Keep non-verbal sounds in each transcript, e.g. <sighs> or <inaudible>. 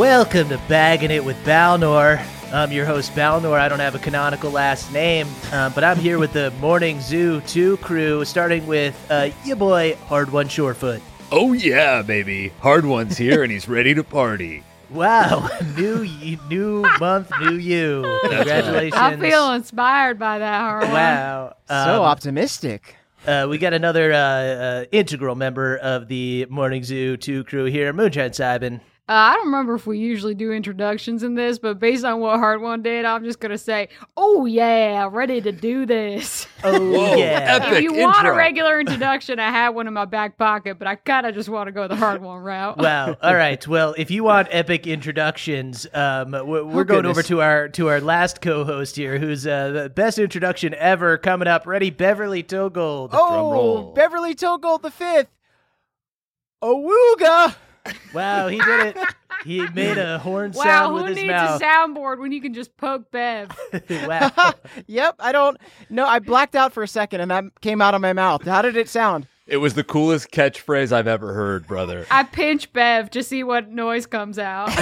Welcome to Bagging It with Balnor. I'm your host, Balnor. I don't have a canonical last name, uh, but I'm here with the <laughs> Morning Zoo 2 crew, starting with uh, your boy, Hardwon Surefoot. Oh yeah, baby. Hardwon's here and he's ready to party. <laughs> Wow, <laughs> new y- new month, new you. Congratulations. I feel inspired by that, Harlan. Wow. so Um, optimistic. uh, we got another uh, uh, integral member of the Morning Zoo 2 crew here, Moonshine Cybin. Uh, I don't remember if we usually do introductions in this, but based on what Hardwon did, I'm just gonna say, "Oh yeah, ready to do this." <laughs> Oh, Whoa, yeah. epic. if you want a regular introduction, I have one in my back pocket, but I kind of just want to go the Hardwon <laughs> route. Wow. <laughs> All right. Well, if you want epic introductions, um, we're, we're going over to our to our last co-host here, who's uh, the best introduction ever coming up. Ready, Beverly Toegold. Oh. Beverly Toegold the fifth. Awooga. Wow, he did it. He made a horn wow, sound with his mouth. Wow, who needs mouth. a soundboard when you can just poke Bev? <laughs> wow. <laughs> yep, I don't no, I blacked out for a second and that came out of my mouth. How did it sound? It was the coolest catchphrase I've ever heard, brother. I pinch Bev to see what noise comes out. <laughs>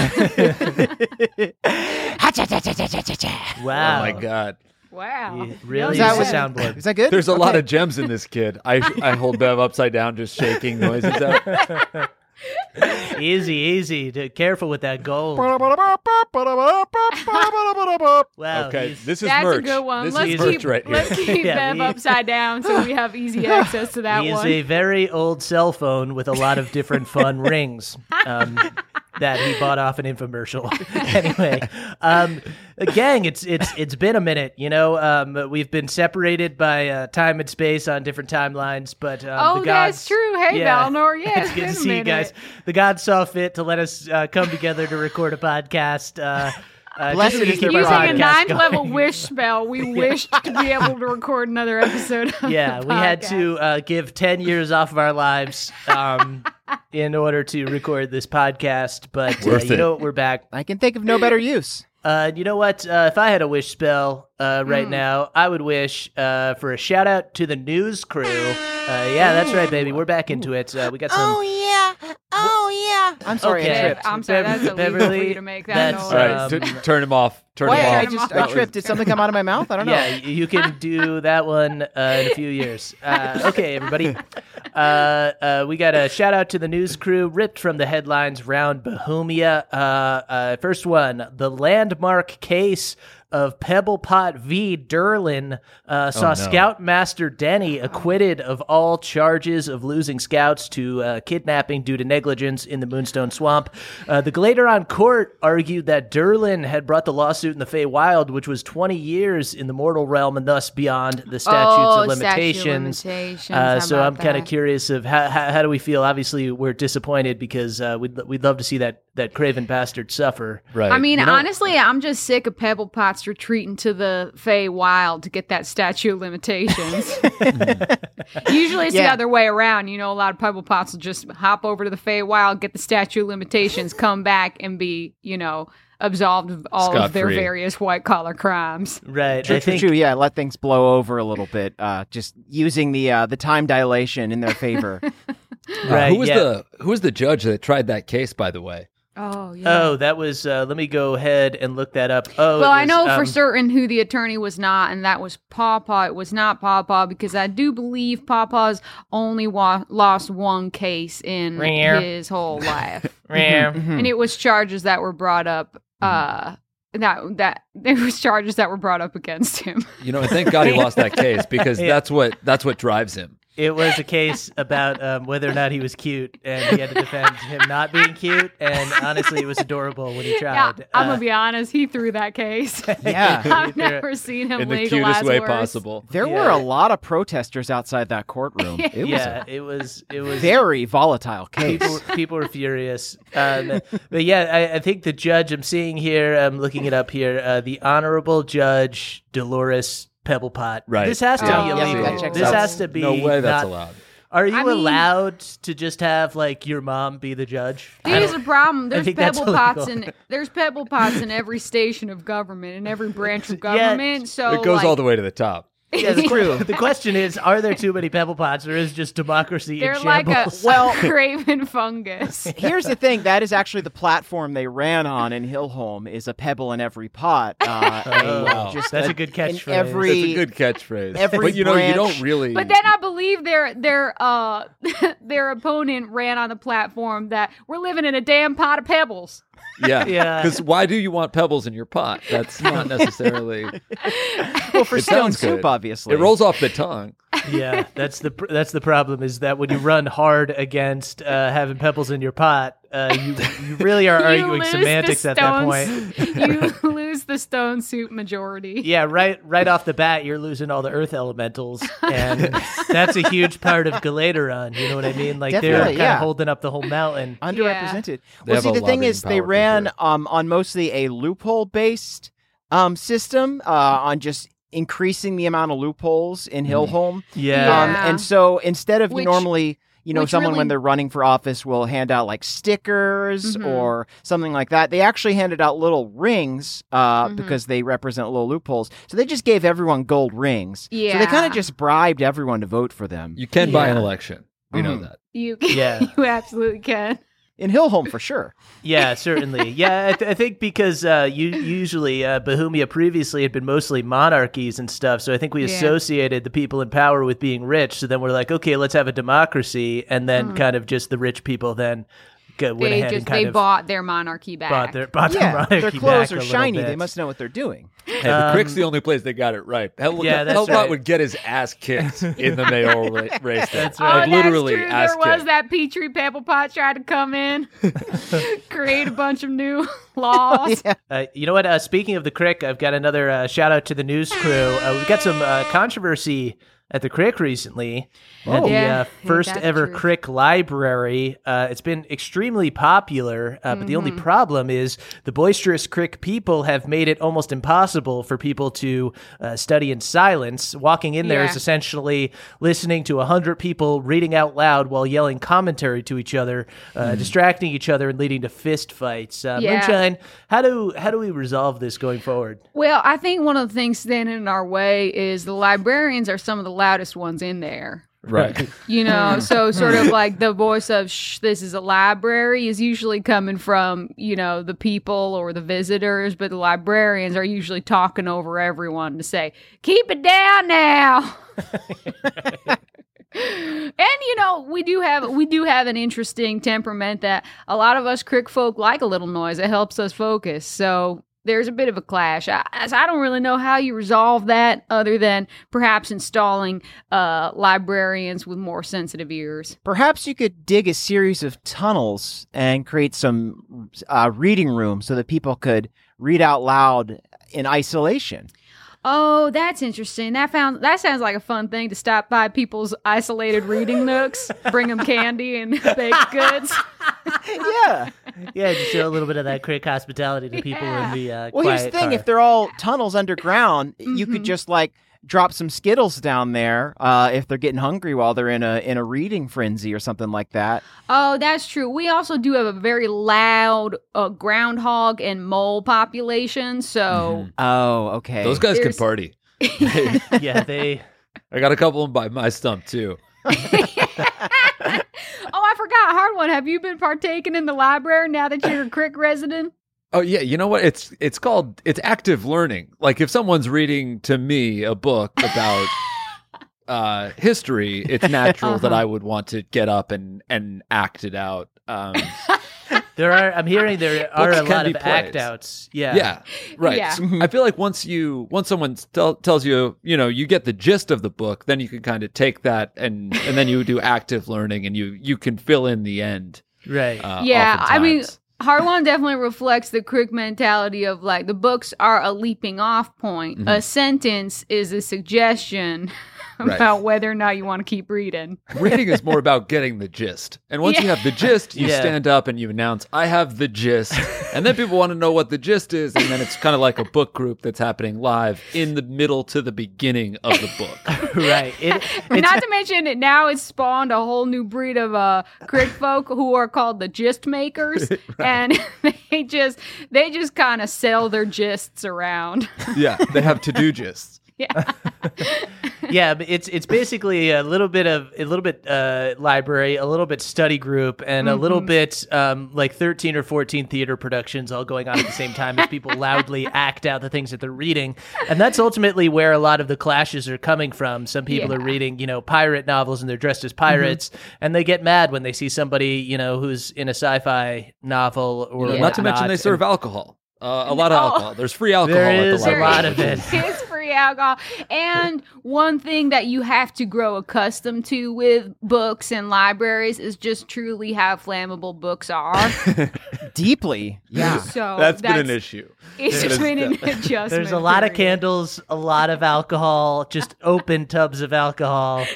Wow. Oh my god. wow, He really Is that is a what- soundboard. Is that good? There's a lot of gems in this kid. I I hold Bev upside down, just shaking noises out. Easy, easy. To, careful with that gold. Wow. Okay, he's- this is That's merch. a good one. This let's is merch keep right here. let's keep Yeah, Bev we- <laughs> upside down so we have easy access to that he one. is a very old cell phone with a lot of different fun <laughs> rings um, that he bought off an infomercial. <laughs> anyway, um, gang, it's it's it's been a minute. You know, um, we've been separated by uh, time and space on different timelines, but um, oh, the gods, that's true. Hey, Balnor. <laughs> Yeah, it's good to see you guys. The gods saw fit to let us uh, come together to record a podcast. Uh, <laughs> uh, Blessed we is can the keep Using a ninth going. level wish spell, we <laughs> wished to be able to record another episode. Of yeah, the we had to uh, give 10 years off of our lives um, <laughs> in order to record this podcast. But uh, you it. know what? We're back. I can think of no better use. Uh, you know what? Uh, if I had a wish spell uh, right Hmm. now, I would wish uh, for a shout out to the news crew. Uh, yeah, that's right, baby. We're back into it. Uh, we got some. Oh yeah. I'm sorry, Okay. I Bev, tripped. I'm sorry, Bev- that's illegal for Beverly, you to make that that's, noise. All right, Um, t- turn him off. Turn Why? him I just That I tripped. Did something come out of my mouth? I don't know. Yeah, you can do that one uh, in a few years. Uh, okay, everybody. <laughs> Uh, uh, we got a shout out to the news crew, ripped from the headlines round Bahumia. Uh, uh, first one the landmark case of Pebble Pot v. Derlin uh, saw no. Scoutmaster Denny acquitted of all charges of losing scouts to uh, kidnapping due to negligence in the Moonstone Swamp. Uh, the Gladeron court argued that Derlin had brought the lawsuit in the Feywild, which was 20 years in the mortal realm and thus beyond the statutes Oh, of limitations. limitations. Uh, so I'm kind of curious of how, how, how do we feel? Obviously, we're disappointed because uh, we'd we'd love to see that that craven bastard suffer. Right. I mean, You know- honestly, I'm just sick of Pebble Pots retreating to the Fey Wild to get that statute of limitations. <laughs> <laughs> Usually it's the other way around. You know, a lot of Pebble Pots will just hop over to the Fey Wild, get the statute of limitations, come back and be, you know, absolved of all of their Scot-free. various white collar crimes. Right. True, I true, think true. Yeah, let things blow over a little bit. Uh, just using the uh, the time dilation in their favor. <laughs> Uh, who was yeah. the who was the judge that tried that case? By the way, Oh, yeah. Oh, that was. Uh, let me go ahead and look that up. Oh, well, it I was, know for um, certain who the attorney was not, and that was Pawpaw. It was not Pawpaw because I do believe Pawpaw's only wa- lost one case in Meow. his whole life, <laughs> Yeah. Mhm. and it was charges that were brought up. Uh, that that <laughs> there was charges that were brought up against him. you know, and thank God he lost that <laughs> case because Yeah. that's what that's what drives him. It was a case about um, whether or not he was cute, and he had to defend him not being cute. And honestly, it was adorable when he tried. Yeah, tried. I'm Uh, gonna be honest. He threw that case. <laughs> Yeah. I've never seen him in the legalize cutest way worse. possible. There Yeah. were a lot of protesters outside that courtroom. <laughs> It was yeah, a it was. It was very volatile case. people people were furious. Um, but yeah, I, I think the judge I'm seeing here, I'm looking it up here, uh, the Honorable Judge Dolores Pebblepot. Right. This has to Oh, be yes, illegal. that checks this out. has to be no way that's not- allowed. Are you I mean- allowed to just have like your mom be the judge? I Here's don't- problem. There's think that's pebble pots illegal. in there's pebble pots in every station of government in every <laughs> branch of Yeah, government. so it goes like, all the way to the top. Yeah, the, <laughs> true. the question is, are there too many pebble pots, or is just democracy They're in like a shambles? well <laughs> craven fungus. <laughs> Here's the thing: that is actually the platform they ran on in Hillholm. Is a pebble in every pot. Uh, Oh, wow. just That's a, a good in catchphrase. Every That's a good catchphrase. every but you know, you don't really. But then I believe their their uh their opponent ran on the platform that we're living in a damn pot of pebbles. Yeah, <laughs> Yeah. Because why do you want pebbles in your pot? That's not necessarily. <laughs> well for It stone soup, good. obviously. It rolls off the tongue. yeah, that's the pr- that's the problem is that when you run hard against uh, having pebbles in your pot, uh, you you really are <laughs> You arguing semantics at that point. you lose the stone soup majority. Yeah, right right off the bat, you're losing all the earth elementals, and <laughs> that's a huge part of Galateron. You know what I mean? Like they're Definitely, kind of holding up the whole mountain. <laughs> underrepresented. They Well, see, the thing is, they ran it. um, on mostly a loophole-based um, system uh, on just increasing the amount of loopholes in Hillholm. Yeah. Um, Yeah. and so instead of Which- normally, you know, which someone really- when they're running for office will hand out like stickers Mhm. or something like that. They actually handed out little rings uh, Mhm. because they represent little loopholes. So they just gave everyone gold rings. Yeah. So they kind of just bribed everyone to vote for them. You can buy an election. We know Mhm. that. You can, Yeah. <laughs> you absolutely can. In Hillholm, for sure. <laughs> Yeah, certainly. Yeah, I, th- I think because uh, you usually uh, Bahumia previously had been mostly monarchies and stuff, so I think we Yeah. associated the people in power with being rich. So then we're like, okay, let's have a democracy, and then kind of just the rich people then go, went. They ahead just and kind they of bought their monarchy back. bought their bought their Yeah, monarchy their clothes back are shiny. They must know what they're doing. Hey, the Um, Crick's the only place they got it right. Hell, Yeah, that's Hellbot right. would get his ass kicked <laughs> in the mayoral ra- race. there. That's Oh, right. Like, that's literally true. ass There was kicked. that Petrie Pebble Pot tried to come in, <laughs> create a bunch of new <laughs> laws. Uh, you know what? Uh, speaking of the Crick, I've got another uh, shout out to the news crew. Uh, we've got some uh, controversy at the Crick recently. At the Yeah, uh, first that ever true. Crick library. Uh, it's been extremely popular, uh, but the Mm-hmm. only problem is the boisterous Crick people have made it almost impossible for people to uh, study in silence. Walking in there is Yeah. essentially listening to a hundred people reading out loud while yelling commentary to each other, uh, distracting each other, and leading to fist fights. Uh, Yeah. Moonshine, how do how do we resolve this going forward? Well, I think one of the things standing in our way is the librarians are some of the loudest ones in there. Right. <laughs> You know, so <laughs> sort of like the voice of "shh, this is a library" is usually coming from you know the people or the visitors, but the librarians are usually talking over everyone to say, "Keep it down now." <laughs> and you know we do have we do have an interesting temperament that a lot of us crick folk like a little noise it helps us focus so there's a bit of a clash I, I don't really know how you resolve that other than perhaps installing uh, librarians with more sensitive ears Perhaps you could dig a series of tunnels and create some uh, reading rooms so that people could read out loud in isolation. oh that's interesting that found that sounds like a fun thing to stop by people's isolated reading nooks bring them candy and <laughs> baked goods <laughs> yeah. Yeah, just show a little bit of that quick hospitality to people Yeah. in the uh, Well, here's the quiet thing: car. if they're all tunnels underground, you could Mhm. just like drop some Skittles down there uh, if they're getting hungry while they're in a in a reading frenzy or something like that. Oh, that's true. We also do have a very loud uh, groundhog and mole population. So, Mhm. Oh, okay. Those guys can party. <laughs> <laughs> yeah, they. I got a couple of them by my stump too. <laughs> oh, I forgot. Hardwon. Have you been partaking in the library now that you're a Crick resident? Oh yeah, you know what? It's it's called it's active learning. Like if someone's reading to me a book about <laughs> uh history, it's natural that Uh-huh. I would want to get up and and act it out. Um <laughs> There are. I'm hearing there are Books a lot be of act outs. Yeah. yeah. Right. Yeah. So I feel like once you once someone tell, tells you, you know, you get the gist of the book, then you can kind of take that and and then you do active learning and you you can fill in the end. Right. Uh, Yeah, I mean, oftentimes. Hardwon definitely reflects the Crick mentality of like the books are a leaping off point. Mm-hmm. A sentence is a suggestion <laughs> Right. about whether or not you want to keep reading. reading is more <laughs> about getting the gist. And once you have the gist, you <laughs> Yeah. stand up and you announce, I have the gist. and then people want to know what the gist is. And then it's kind of like a book group that's happening live in the middle to the beginning of the book. <laughs> right. It, it's, Not to mention it now it's spawned a whole new breed of uh Crick folk who are called the gist makers. And they just they just kind of sell their gists around. yeah, they have to do gists. Yeah. <laughs> yeah, but it's it's basically a little bit of a little bit uh, library, a little bit study group, and a little bit um, like thirteen or fourteen theater productions all going on at the same time as people loudly <laughs> act out the things that they're reading, and that's ultimately where a lot of the clashes are coming from. Some people are reading, you know, pirate novels and they're dressed as pirates, and they get mad when they see somebody, you know, who's in a sci-fi novel or Yeah. Not to mention they whatnot, serve alcohol. Uh, a lot of Oh. alcohol. There's free alcohol There at the is a library. lot of it. It's free alcohol. And one thing that you have to grow accustomed to with books and libraries is just truly how flammable books are. <laughs> Deeply, yeah. So <laughs> That's been an issue. It's That is been an <laughs> adjustment. There's a lot of candles, a lot of alcohol, just open tubs of alcohol.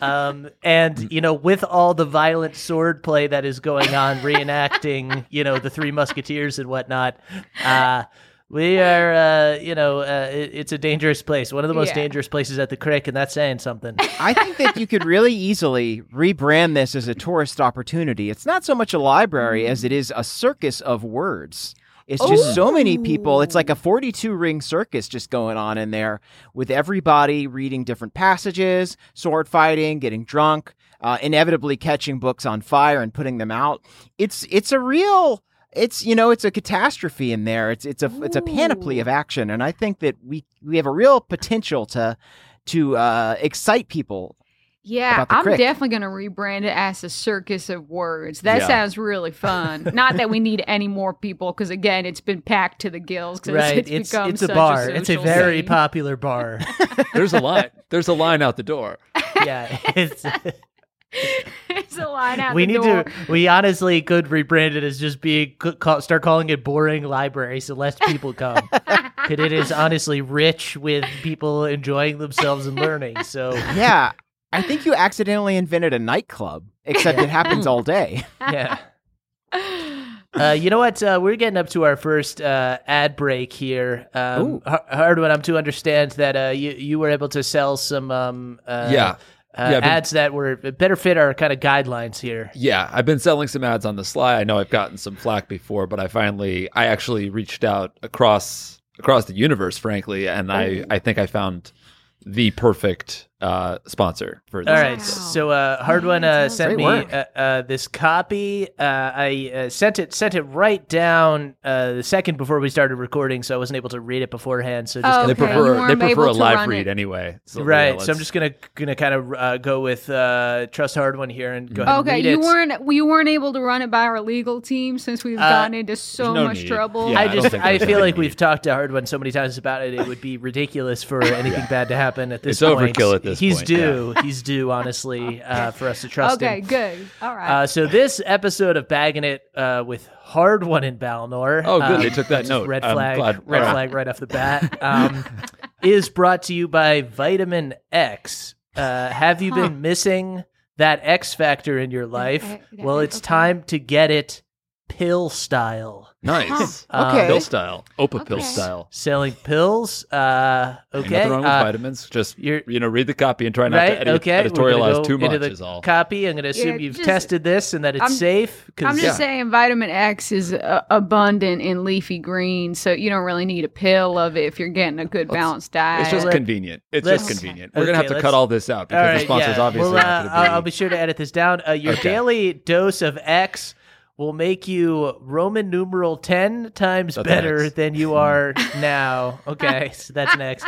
Um, and, you know, with all the violent sword play that is going on, reenacting, you know, the Three Musketeers and whatnot, uh, we are, uh, you know, uh, it, it's a dangerous place. One of the most Yeah. dangerous places at the Crick, and that's saying something. <laughs> I think that you could really easily rebrand this as a tourist opportunity. It's not so much a library as it is a circus of words. It's just so many people. It's like a 42 ring circus just going on in there with everybody reading different passages, sword fighting, getting drunk, uh, inevitably catching books on fire and putting them out. It's it's a real it's you know it's a catastrophe in there. It's it's a it's a panoply of action, and I think that we we have a real potential to to uh, excite people. Yeah, I'm crick. definitely going to rebrand it as a circus of words. That Yeah. sounds really fun. <laughs> Not that we need any more people, because again, it's been packed to the gills. 'cause right. it's, It's, become it's a such bar. it's a very scene. popular bar. <laughs> <laughs> There's a line. There's a line out the door. yeah. It's. <laughs> it's a line out we the need door. to we honestly could rebrand it as just being call, start calling it boring library so less people come <laughs> because it is honestly rich with people enjoying themselves and learning so <laughs> Yeah, I think you accidentally invented a nightclub, except it happens all day. yeah uh, you know what? Uh, we're getting up to our first uh, ad break here. Um, Ooh. Har- I'm to understand that uh, you you were able to sell some um, uh, Yeah. Uh, Yeah, been- ads that were better fit our kind of guidelines here. Yeah, I've been selling some ads on the sly. I know I've gotten some flack before, but I finally, I actually reached out across across the universe, frankly, and I, I think I found the perfect uh, sponsor for this. All right. episode. So uh, Hardwon Yeah, uh, sent me uh, uh, this copy. Uh, I uh, sent it sent it right down uh, the second before we started recording, so I wasn't able to read it beforehand. So just Oh, gonna They prefer they prefer a live read it. anyway. So, right. yeah, so I'm just gonna gonna kind of uh, go with uh, trust Hardwon here and go ahead Okay, and read you it. weren't you weren't able to run it by our legal team since we've Uh, gotten into so no much need. trouble. Yeah, I I just think I feel like need. we've talked to Hardwon so many times about it. It would be ridiculous for <laughs> anything bad to happen at this It's point. overkill at this He's point, due. He's due. Honestly, <laughs> uh, for us to trust him. okay, good. All right. Uh, so this episode of bagging it uh, with Hardwon in Balnor. Oh, good. um, They took that note. Red flag. Red All right. flag right off the bat. Um, <laughs> is brought to you by Vitamin X. Uh, have you Huh. been missing that X factor in your life? Well, it's okay. time to get it pill style. Nice. Uh, <laughs> Okay. Pill style. Opa pill Okay. style. Selling pills. Uh, Ain't okay. Nothing wrong with uh, vitamins. Just you're- you know, read the copy and try not right. to edit- okay. We're gonna editorialize go too into much. the Is all. copy. I'm going to assume Yeah, you've just- tested this and that it's I'm- safe. 'cause- I'm just Yeah. saying vitamin X is uh, abundant in leafy greens, so you don't really need a pill of it if you're getting a good balanced diet. It's just let- convenient. It's let's- just convenient. We're gonna okay, have to let's- cut all this out because All the right, sponsor's yeah. obviously Well, not uh, going to I'll, be. I'll be sure to edit this down. Uh, your Okay. daily dose of X will make you Roman numeral 10 times That's better X. than you are now. Okay, <laughs> so that's next.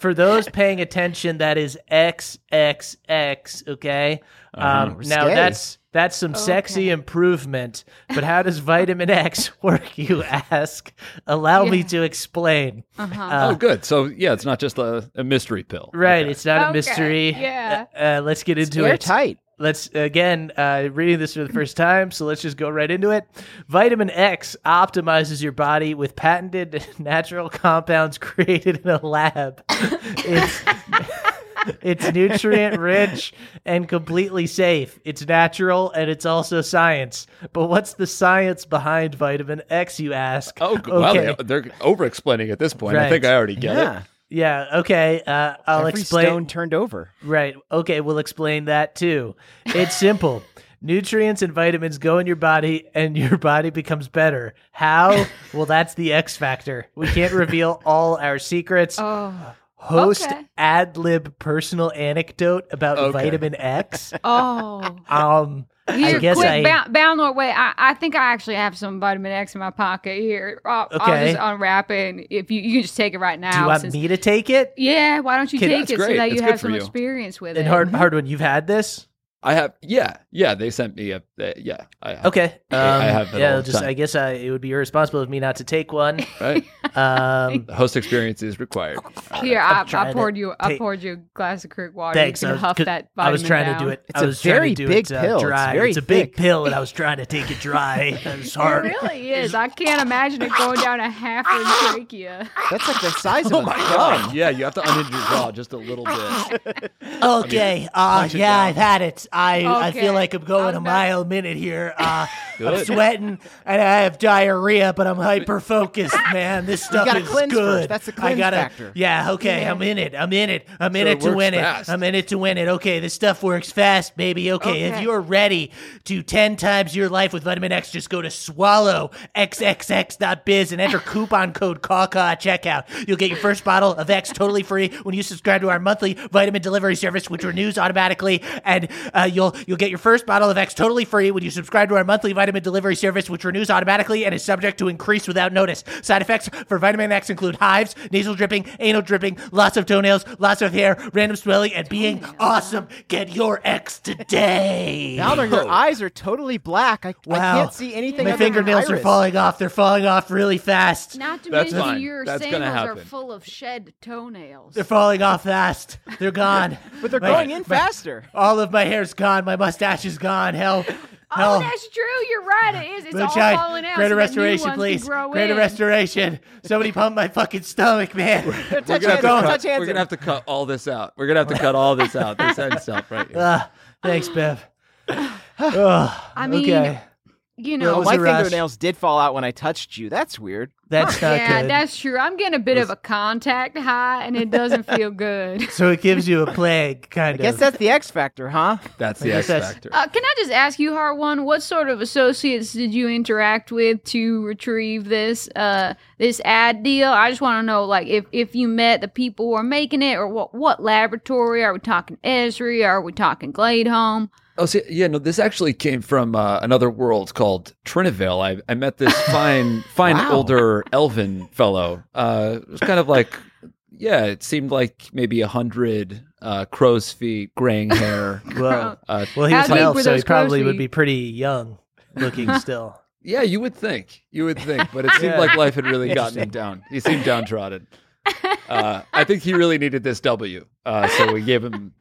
For those paying attention, that is XXX, okay? Um, now that's that's some sexy improvement, but how does vitamin X <laughs> work, you ask? Allow me to explain. uh-huh. Uh, oh, good. So yeah, it's not just a, a mystery pill. Right, Okay. it's not a mystery. yeah. Uh, uh, let's get into it. Airtight. Let's again uh, reading this for the first time, so let's just go right into it. Vitamin X optimizes your body with patented <laughs> natural compounds created in a lab. <laughs> It's <laughs> it's nutrient rich and completely safe. It's natural and it's also science. But what's the science behind vitamin X? You ask. Oh, g- wow, okay. they, they're over explaining at this point. I think I already get Yeah. it. Yeah. Okay. Uh, I'll Every explain. stone turned over. Right. Okay, we'll explain that too. It's simple. <laughs> Nutrients and vitamins go in your body and your body becomes better. How? <laughs> Well, that's the X factor. We can't reveal all our secrets. oh, Host okay. ad lib personal anecdote about Okay. vitamin X. <laughs> oh. Um I Here, guess quick, I bound, bound or wait. I, I think I actually have some vitamin X in my pocket here. I'll, I'll just unwrap it. And if you, you can just take it right now. do you want since- me to take it? yeah, why don't you Can- take That's it so that It's you good have some you. experience with And it? hard mm-hmm. hard one, you've had this? I have. Yeah, yeah. They sent me a. Uh, yeah. I have. Okay. Um, I have yeah, just time. I guess I, it would be irresponsible of me not to take one. <laughs> Right. Um the host experience is required. <laughs> Here, I'm I, I poured you. I poured you a glass of creek water. Thanks. You I was, huff 'cause that. I was trying down. to do it. It's I a was trying very to do big it, uh, pill. It's Dry. very a big thick. pill, and I was trying to take it dry. <laughs> It was It really is. I can't imagine it going down a half a trachea. That's like the size of Oh a my god! Yeah, you have to unhinge your jaw just a little bit. Okay. Uh, punch it yeah. I've had it. I I feel like I'm going I'm a not- mile a minute here. Uh, I'm <laughs> sweating and I have diarrhea, but I'm hyper focused, <laughs> man. This stuff is good. first. That's the I cleanse gotta, factor. Yeah. Okay. I'm in it. I'm in it. I'm in it to win fast. it. I'm in it to win it. Okay. This stuff works fast, baby. Okay. If you're ready to ten times your life with vitamin X, just go to swallow xxx.biz and enter coupon code CAWCAW at checkout. You'll get your first bottle of X totally free when you subscribe to our monthly vitamin delivery service, which renews automatically. And uh, you'll you'll get your first bottle of X totally free when you subscribe to our monthly vitamin delivery service, which renews automatically and is subject to increase without notice. Side effects for vitamin X include hives, nasal dripping, anal dripping, loss of toenails, loss of hair, random swelling, and being awesome. Get your X today. Now your eyes are totally black. I, I can't see anything. My other than fingernails are falling off. They're falling off really fast. Not to That's mention fine. your That's sandals are full of shed toenails. They're falling off fast. They're gone. <laughs> But they're My- going in my- faster. All of my hair's gone. My mustache is gone. Hell. Hell. Oh, that's true. You're right. It is. It's all Moonshine, falling out. greater so restoration, ones can please. grow Greater in. restoration. Somebody pump my fucking stomach, man. We're Touch gonna, have hands. to cut, Touch hands. we're gonna have to cut all this out. We're gonna have to cut all this out. This end stuff right here. <laughs> Ah, thanks, Bev. Ugh, <sighs> I mean, okay, You know, my a rush. fingernails did fall out when I touched you. That's weird. that's not yeah, good. that's true. I'm getting a bit of a contact high, and it doesn't feel good. <laughs> so it gives you a <laughs> plague, kind of I guess that's the X factor, huh? That's the X that's- factor. Uh, can I just ask you, Hardwon, what sort of associates did you interact with to retrieve this uh, this ad deal? I just want to know, like, if if you met the people who are making it, or what what laboratory are we talking? Esri? Are we talking Glade Home? Oh, see, yeah, no, this actually came from uh, another world called Trinivale. I, I met this <laughs> fine, fine Wow. older elven fellow. Uh, it was kind of like, yeah, it seemed like maybe a hundred uh, crow's feet, graying hair. <laughs> well, Uh, well, he How was an elf, so he probably crow's would be pretty young looking <laughs> still. yeah, you would think, you would think, but it seemed Yeah. like life had really gotten him down. He seemed downtrodden. Uh, I think he really needed this W, uh, so we gave him.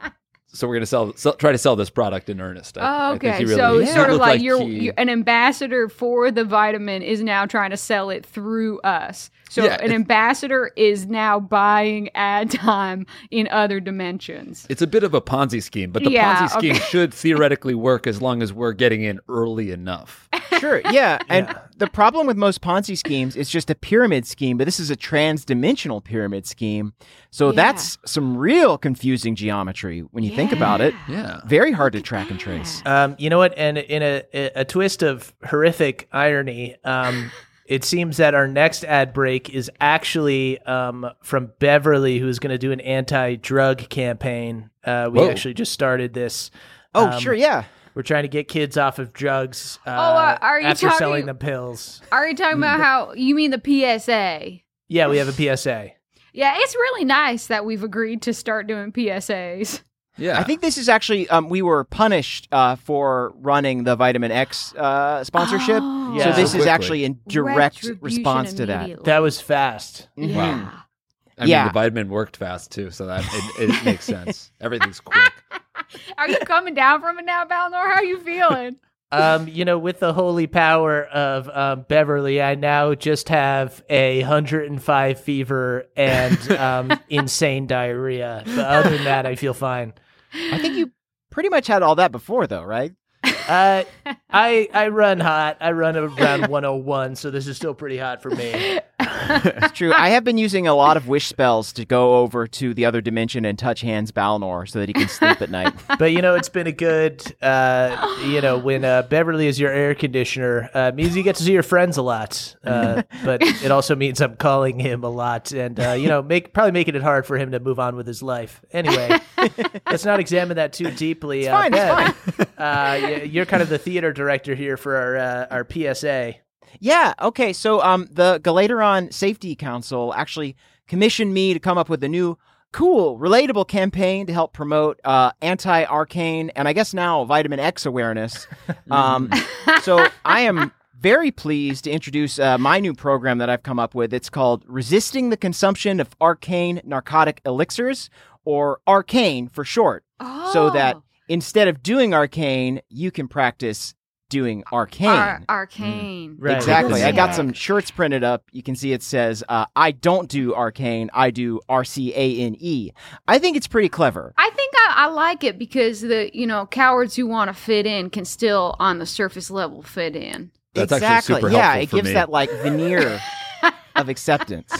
So we're gonna sell, sell, try to sell this product in earnest. I- Oh, okay. really- so it's sort of looked like, you're, you're an ambassador for the vitamin is now trying to sell it through us. So Yeah, an ambassador is now buying ad time in other dimensions. It's a bit of a Ponzi scheme, but the Yeah, Ponzi scheme okay. should theoretically work as long as we're getting in early enough. Sure, yeah. <laughs> And Yeah. the problem with most Ponzi schemes is just a pyramid scheme, but this is a trans-dimensional pyramid scheme. So Yeah. that's some real confusing geometry when you think about it. Yeah. Very hard to track and trace. Um, you know what? And in a, a twist of horrific irony, um, <laughs> it seems that our next ad break is actually um, from Beverly, who's going to do an anti-drug campaign. Uh, we Whoa. actually just started this. Oh, Um, sure, yeah. We're trying to get kids off of drugs uh, uh, are you after talking- selling them pills. Are you talking about how you mean the PSA? Yeah, we have a PSA. Yeah, it's really nice that we've agreed to start doing PSAs. Yeah. I think this is actually um, we were punished uh, for running the vitamin X uh, sponsorship. Oh. Yeah. So this So is actually in direct response to that. That was fast. Mhm. Yeah. I mean, yeah. the vitamin worked fast too, so that it, it makes sense. Everything's quick. <laughs> <laughs> Are you coming down from it now, Balnor? How are you feeling? Um, you know, with the holy power of um, Beverly, I now just have a 105 fever and um, <laughs> insane diarrhea. But other than that, I feel fine. I think you pretty much had all that before, though, right? Uh, I I run hot. I run around <laughs> 101, so this is still pretty hot for me. It's true. I have been using a lot of wish spells to go over to the other dimension and touch hands Balnor so that he can sleep at night. <laughs> But you know, it's been a good. Uh, you know, when uh, Beverly is your air conditioner, uh, means you get to see your friends a lot. Uh, <laughs> but it also means I'm calling him a lot, and uh, you know, make probably making it hard for him to move on with his life. Anyway, let's not examine that too deeply. It's uh, fine, it's Bev, Uh, y- you're kind of the theater director here for our uh, our PSA. Yeah. Okay. So, um, the Galateron Safety Council actually commissioned me to come up with a new, cool, relatable campaign to help promote uh, anti-arcane and I guess now vitamin X awareness. <laughs> Um, so I am very pleased to introduce uh, my new program that I've come up with. It's called "Resisting the Consumption of Arcane Narcotic Elixirs," or Arcane for short. So that Oh. instead of doing arcane, you can practice doing arcane. Ar- arcane. Right. Exactly. I got some shirts printed up. You can see it says, uh, I don't do arcane, I do R C A N E. I think it's pretty clever. I think I, I like it because the you know cowards who want to fit in can still on the surface level fit in. That's actually exactly. super yeah, helpful it for gives me. that like veneer <laughs> <laughs> of acceptance.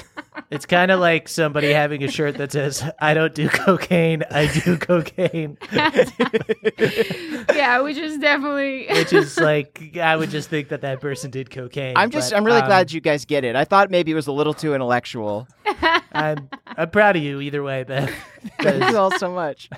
It's kind of like somebody having a shirt that says, "I don't do cocaine, I do <laughs> cocaine," yeah, which is definitely. <laughs> which is like I would just think that that person did cocaine. I'm just, but, I'm really um, glad you guys get it. I thought maybe it was a little too intellectual. I'm I'm proud of you either way, Ben. Thank you all so much.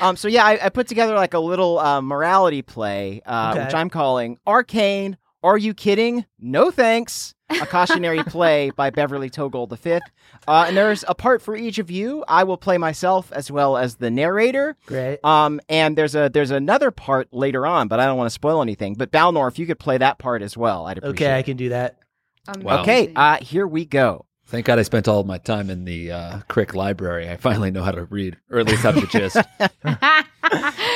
Um, so yeah, I, I put together like a little uh, morality play, uh, Okay. which I'm calling Arcane. Are you kidding? No thanks. A cautionary play by Beverly Toegold V. Uh, and there's a part for each of you. I will play myself as well as the narrator. Great. Um, and there's a there's another part later on, but I don't want to spoil anything. But Balnor, if you could play that part as well, I'd appreciate. Okay, I can do that. Wow. Okay, uh, here we go. Thank God I spent all of my time in the uh, Crick library. I finally know how to read, or at least have the gist. <laughs>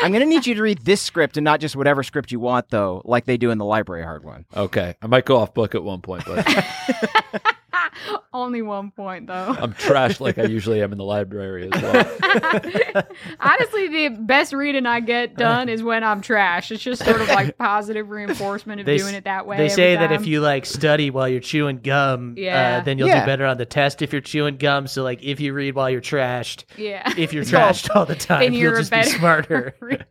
I'm gonna need you to read this script and not just whatever script you want, though, like they do in the library Hardwon. Okay, I might go off book at one point, but <laughs> <laughs> Only one point though. I'm trashed like I <laughs> usually am in the library as well. <laughs> Honestly, the best reading I get done is when I'm trashed. It's just sort of like positive reinforcement of They, doing it that way. they every say that if you like study while you're chewing gum, Yeah. uh, then you'll Yeah. do better on the test if you're chewing gum. So like if you read while you're trashed, yeah, if you're trashed all the time, then you'll you're a just be better smarter. reader.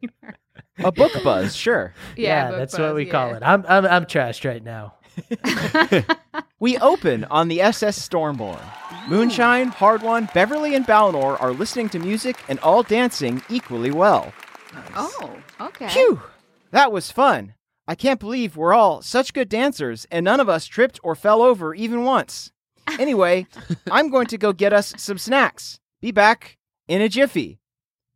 A book buzz, sure. yeah, book that's buzz, what we call it. I'm I'm I'm trashed right now. <laughs> We open on the SS Stormborn. Moonshine, Hardwon, Beverly, and Balnor are listening to music and all dancing equally well. Oh, okay. Phew! That was fun. I can't believe we're all such good dancers and none of us tripped or fell over even once. <laughs> Anyway, I'm going to go get us some snacks. Be back in a jiffy.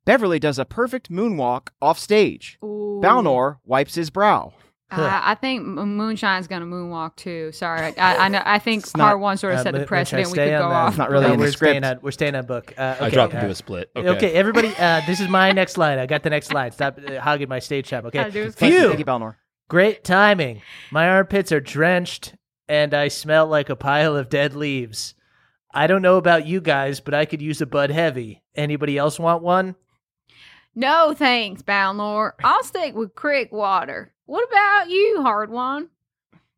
Beverly does a perfect moonwalk off stage. Ooh. Balnor wipes his brow. Uh, I think M- Moonshine's gonna moonwalk too. Sorry, I, I know. I think <laughs> It's not- part one sort of Uh, set the Moon- precedent. We could go off. It's not really No, in the we're Staying script. on, we're staying on book. Uh, okay, I dropped uh, into a split. Okay. Okay, everybody, uh, this is my next line. I got the next line. Stop uh, hogging my stage time. Okay. Gotta do his Thank you, Phew. thank you, Balnor. Great timing. My armpits are drenched and I smell like a pile of dead leaves. I don't know about you guys, but I could use a Bud Heavy. Anybody else want one? No thanks, Balnor. I'll stick with creek water. What about you, Hardwon?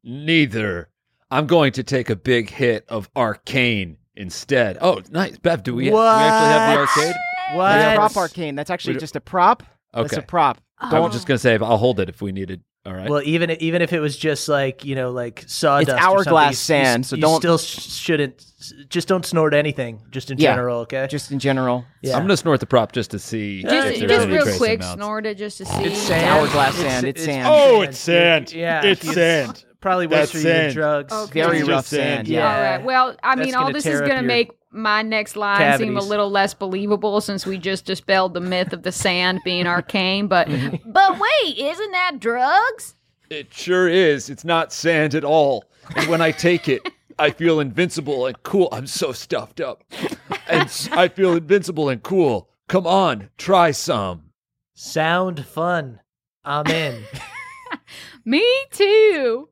Neither. I'm going to take a big hit of arcane instead. Oh, nice. Bev, do we, do we actually have the arcane? What? That's prop arcane. That's actually just a prop. That's Okay. a prop. I was oh. just going to say, I'll hold it if we needed. All right. Well, even even if it was just like you know, like sawdust, or hourglass something, sand, you, so you don't- still sh- shouldn't. Just don't snort anything. Just in Yeah. general, okay? Just in general. yeah. I'm going to snort the prop just to see Just, if Just- there's just any real trace quick, amounts. snort it just to see. It's sand. hourglass sand, it's sand. Oh, it's sand. Yeah, It's it's sand. Probably worse for you than drugs. Okay. Very rough sand. sand. Yeah. Yeah. All right. Well, I That's mean, all this is going to your make my next line seem a little less believable since we just dispelled the myth of the sand being arcane. But Mm-hmm. <laughs> but wait, isn't that drugs? It sure is. It's not sand at all. And when I take it, I feel invincible and cool. I'm so stuffed up. And s- I feel invincible and cool. Come on, try some. Sound fun. I'm in. <laughs> Me too.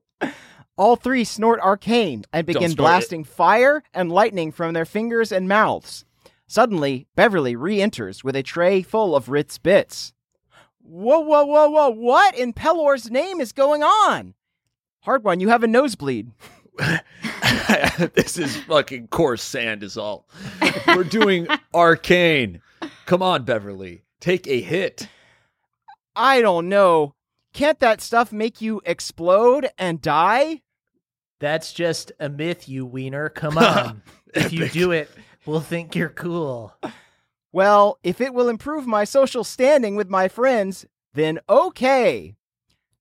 All three snort arcane and begin snort it. blasting fire and lightning from their fingers and mouths. Suddenly, Beverly re enters with a tray full of Ritz bits. Whoa, whoa, whoa, whoa, what in Pelor's name is going on? Hardwon, you have a nosebleed. <laughs> this is fucking coarse sand, is all. <laughs> We're doing arcane. Come on, Beverly. Take a hit. I don't know. Can't that stuff make you explode and die? That's just a myth, you wiener. Come <laughs> on. if you do it, we'll think you're cool. Well, if it will improve my social standing with my friends, then okay.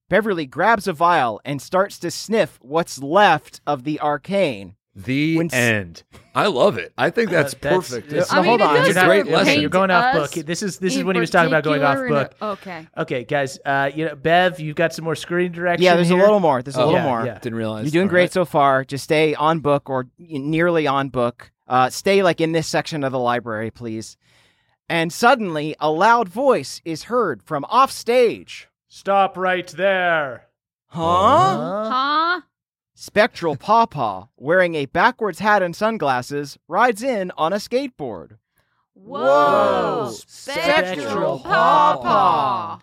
Beverly grabs a vial and starts to sniff what's left of the arcane. The When end. I love it. I think that's, Uh, that's- perfect. it's- No, hold on. it It's a great sort lesson. You're going off book. This is this is when he was talking about going off particular in a- book. okay. Okay, guys. Uh, you know, Bev, you've got some more screen direction. Yeah, there's here. a little more. There's a Oh, little yeah, more. yeah. Didn't realize. You're doing All great right. so far. Just stay on book or nearly on book. Uh, stay like in this section of the library, please. And suddenly, a loud voice is heard from off stage. Stop right there. Huh? Huh? Huh? Spectral Pawpaw, wearing a backwards hat and sunglasses, rides in on a skateboard. Whoa! Whoa. Spectral Spectral Pawpaw.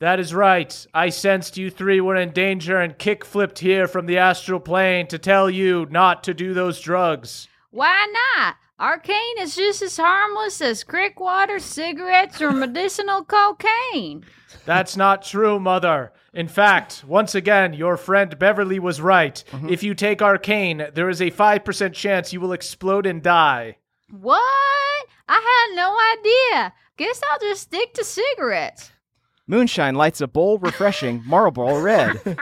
That is right. I sensed you three were in danger and kick flipped here from the astral plane to tell you not to do those drugs. Why not? Arcane is just as harmless as crick water, cigarettes, or <laughs> medicinal cocaine. That's not true, Mother. In fact, once again, your friend Beverly was right. Mm-hmm. If you take arcane, there is a 5% chance you will explode and die. What? I had no idea. Guess I'll just stick to cigarettes. Moonshine lights a bold, refreshing <laughs> Marlboro Red.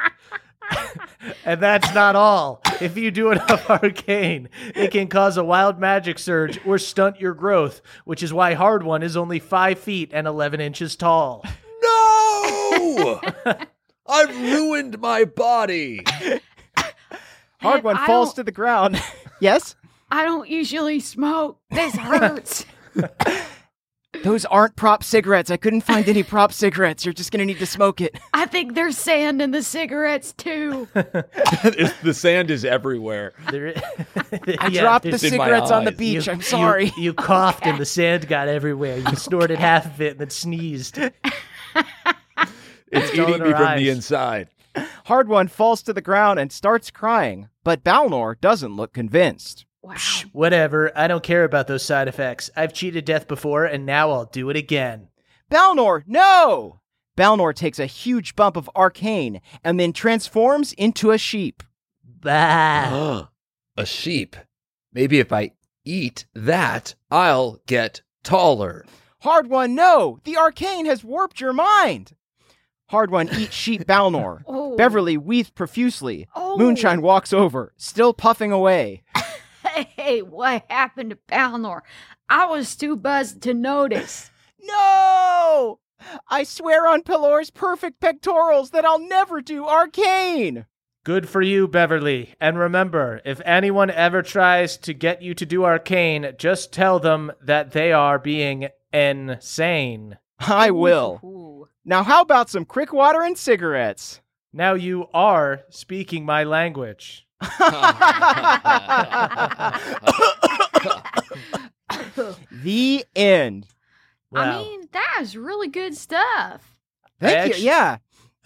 And that's not all. If you do enough <laughs> arcane, it can cause a wild magic surge or stunt your growth, which is why Hardwon is only 5 feet and 11 inches tall. No! <laughs> I've ruined my body. <laughs> Hardwon I falls to the ground. <laughs> yes? I don't usually smoke. This hurts. <laughs> Those aren't prop cigarettes. I couldn't find any prop cigarettes. You're just going to need to smoke it. I think there's sand in the cigarettes too. The sand is everywhere. There, I Yeah, dropped the it's in my cigarettes on the beach. You- I'm sorry. You, you coughed and the sand got everywhere. You snorted half of it and then sneezed. It's eating me her from the inside. Hardwon falls to the ground and starts crying, but Balnor doesn't look convinced. Wow. Whatever. I don't care about those side effects. I've cheated death before, and now I'll do it again. Balnor, no! Balnor takes a huge bump of arcane and then transforms into a sheep. Bah. <gasps> a sheep. Maybe if I eat that, I'll get taller. Hardwon, no! The arcane has warped your mind! Hardwon eat sheep Balnor. <laughs> Oh. Beverly weeps profusely. Oh. Moonshine walks over, still puffing away. <laughs> Hey, what happened to Balnor? I was too buzzed to notice. <laughs> No! I swear on Pelor's perfect pectorals that I'll never do arcane! Good for you, Beverly. And remember, if anyone ever tries to get you to do arcane, just tell them that they are being insane. I will. Ooh. Now, how about some crick water and cigarettes? Now you are speaking my language. <laughs> The end. Wow. I mean, that is really good stuff. Thank I you. actu- Yeah.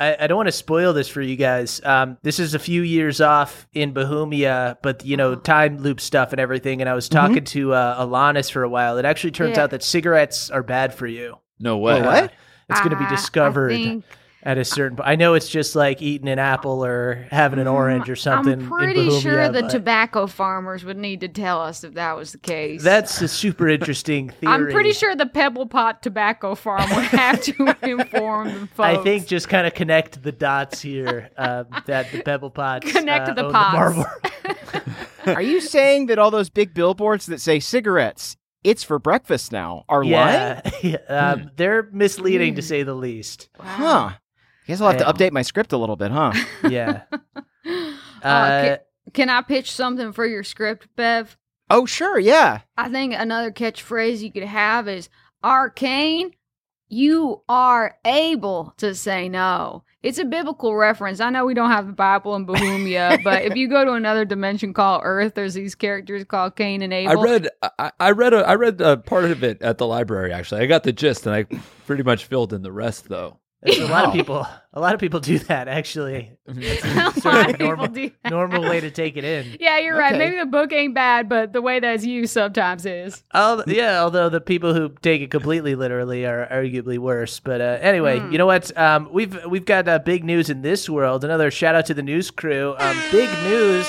I, I don't want to spoil this for you guys. Um, this is a few years off in Bahumia, but you know, time loop stuff and everything. And I was talking to uh, Alanis for a while. It actually turns Yeah. out that cigarettes are bad for you. No way. Oh, what? It's going to be Ah, discovered think- at a certain. point. I know it's just like eating an apple or having an orange or something. I'm in pretty Bahumia, sure the but tobacco farmers would need to tell us if that was the case. That's a super interesting theory. <laughs> I'm pretty sure the Pebble Pot tobacco farm would have to <laughs> inform the folks. I think just kind of connect the dots here. Um, that the Pebble Pots <laughs> Connect uh, the own pots. Marlboro. Are you saying that all those big billboards that say cigarettes, it's for breakfast now, are lying? yeah, <laughs> yeah, um, Hmm. they're misleading to say the least. Huh. I Guess I'll have to Yeah. update my script a little bit, huh? <laughs> Yeah. <laughs> Uh, Uh, can, can I pitch something for your script, Bev? oh, sure, yeah. I think another catchphrase you could have is arcane. You are able to say no. It's a biblical reference. I know we don't have the Bible in Bahumia, <laughs> but if you go to another dimension called Earth, there's these characters called Cain and Abel. I read I, I read a, I read a part of it at the library actually. I got the gist and I pretty much filled in the rest though. There's a lot of people. A lot of people do that. Actually, <laughs> a <laughs> sort lot of of people normal- do that. normal way to take it in. Yeah, you're right. Okay. Maybe the book ain't bad, but the way that's used sometimes is. Al- yeah, although the people who take it completely literally are arguably worse. But uh, anyway, Hmm. you know what? Um, we've we've got uh, big news in this world. Another shout out to the news crew. Um, big news.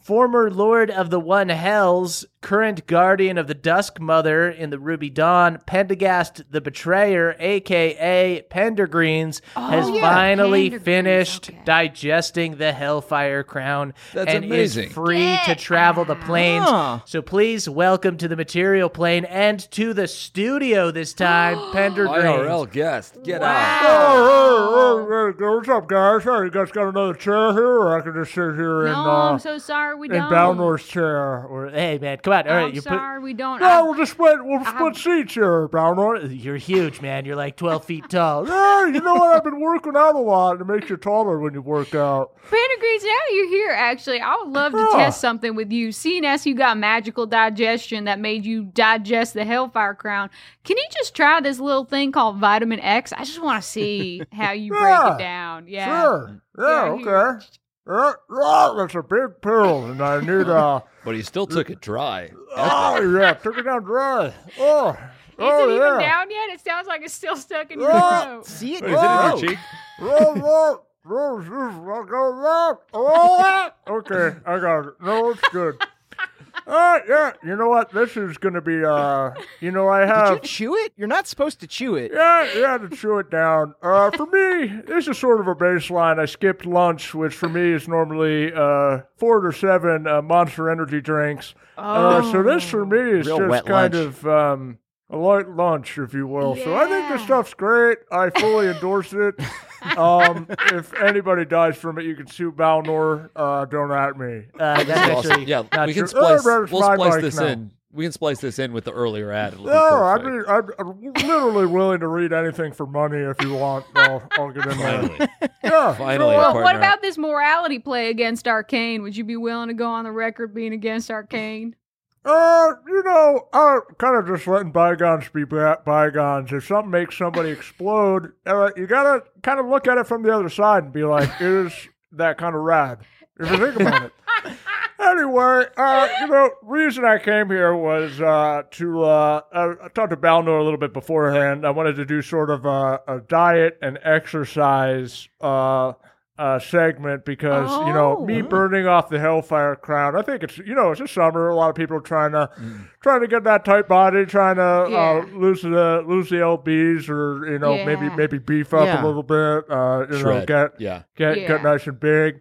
Former Lord of the One Hells, current guardian of the Dusk Mother in the Ruby Dawn, Pendergast the Betrayer, aka Pendergreens, has yeah, finally Pendergreens, finished okay. digesting the Hellfire Crown That's and amazing. is free to travel the planes. Huh. So please welcome to the material plane and to the studio this <gasps> time, Pendergreens. IRL guest. Get out. Wow. Hey, hey, what's up, guys? Hey, you guys got another chair here, or I can just sit here in No, uh, I'm so sorry we in don't. Balnor's chair? Or hey man, come on! All right, I'm you put. sorry we don't. No, I- we'll just split. We'll split I'm- seats here, Balnor. You're huge, man. You're like 12 feet tall. <laughs> Yeah, you know what? I've been working out a lot. It makes you taller when you work out. Pendergreens, now you're here, actually, I would love to Yeah. test something with you. Seeing as you got magical digestion that made you digest the Hellfire Crown, can you just try this little thing called vitamin X? I just want to see <laughs> how you break Yeah. it down. Yeah. Sure. Yeah, Yeah, okay. Uh, uh, that's a big pill, and I need uh. But he still took it dry. oh yeah, took it down dry. Oh, Is oh it yeah. even down yet? It sounds like it's still stuck in your Ah. throat. See it? Wait, is it in your cheek? Oh. Okay, I got it. No, it's good. Uh, yeah, you know what? This is gonna be, uh, you know, I have. Did you chew it? You're not supposed to chew it. yeah, yeah, to chew it down. Uh, for me, this is sort of a baseline. I skipped lunch, which for me is normally, uh, four to seven, uh, Monster Energy drinks. Uh, so this for me is Real just wet kind lunch. of, um, a light lunch, if you will. So I think this stuff's great. I fully endorse it. <laughs> Um, if anybody dies from it, you can sue Balnor. Uh, don't at me. Uh, that's Awesome. actually Yeah, not we can true. Oh, splice. there's We'll splice this now. in. We can splice this in with the earlier ad. No, I perfect. mean, I'm, I'm literally willing to read anything for money if you want. I'll, I'll get in there. Yeah, Finally, so, a Well, what about this morality play against Arcane? Would you be willing to go on the record being against Arcane? Uh, you know, I'm kind of just letting bygones be bygones. If something makes somebody explode, uh, you gotta kind of look at it from the other side and be like, is that kind of rad? If you think about it. <laughs> Anyway, uh, you know, reason I came here was uh, to uh, I, I talked to Balnor a little bit beforehand. I wanted to do sort of a, a diet and exercise uh, uh, segment because you know Oh. me burning off the Hellfire Crown. I think it's you know it's the summer. A lot of people are trying to trying to get that tight body, trying to Yeah. uh, lose the lose the lbs or you know maybe Yeah. maybe beef up Yeah. a little bit. Uh, you know, get Yeah. get Yeah. get nice and big.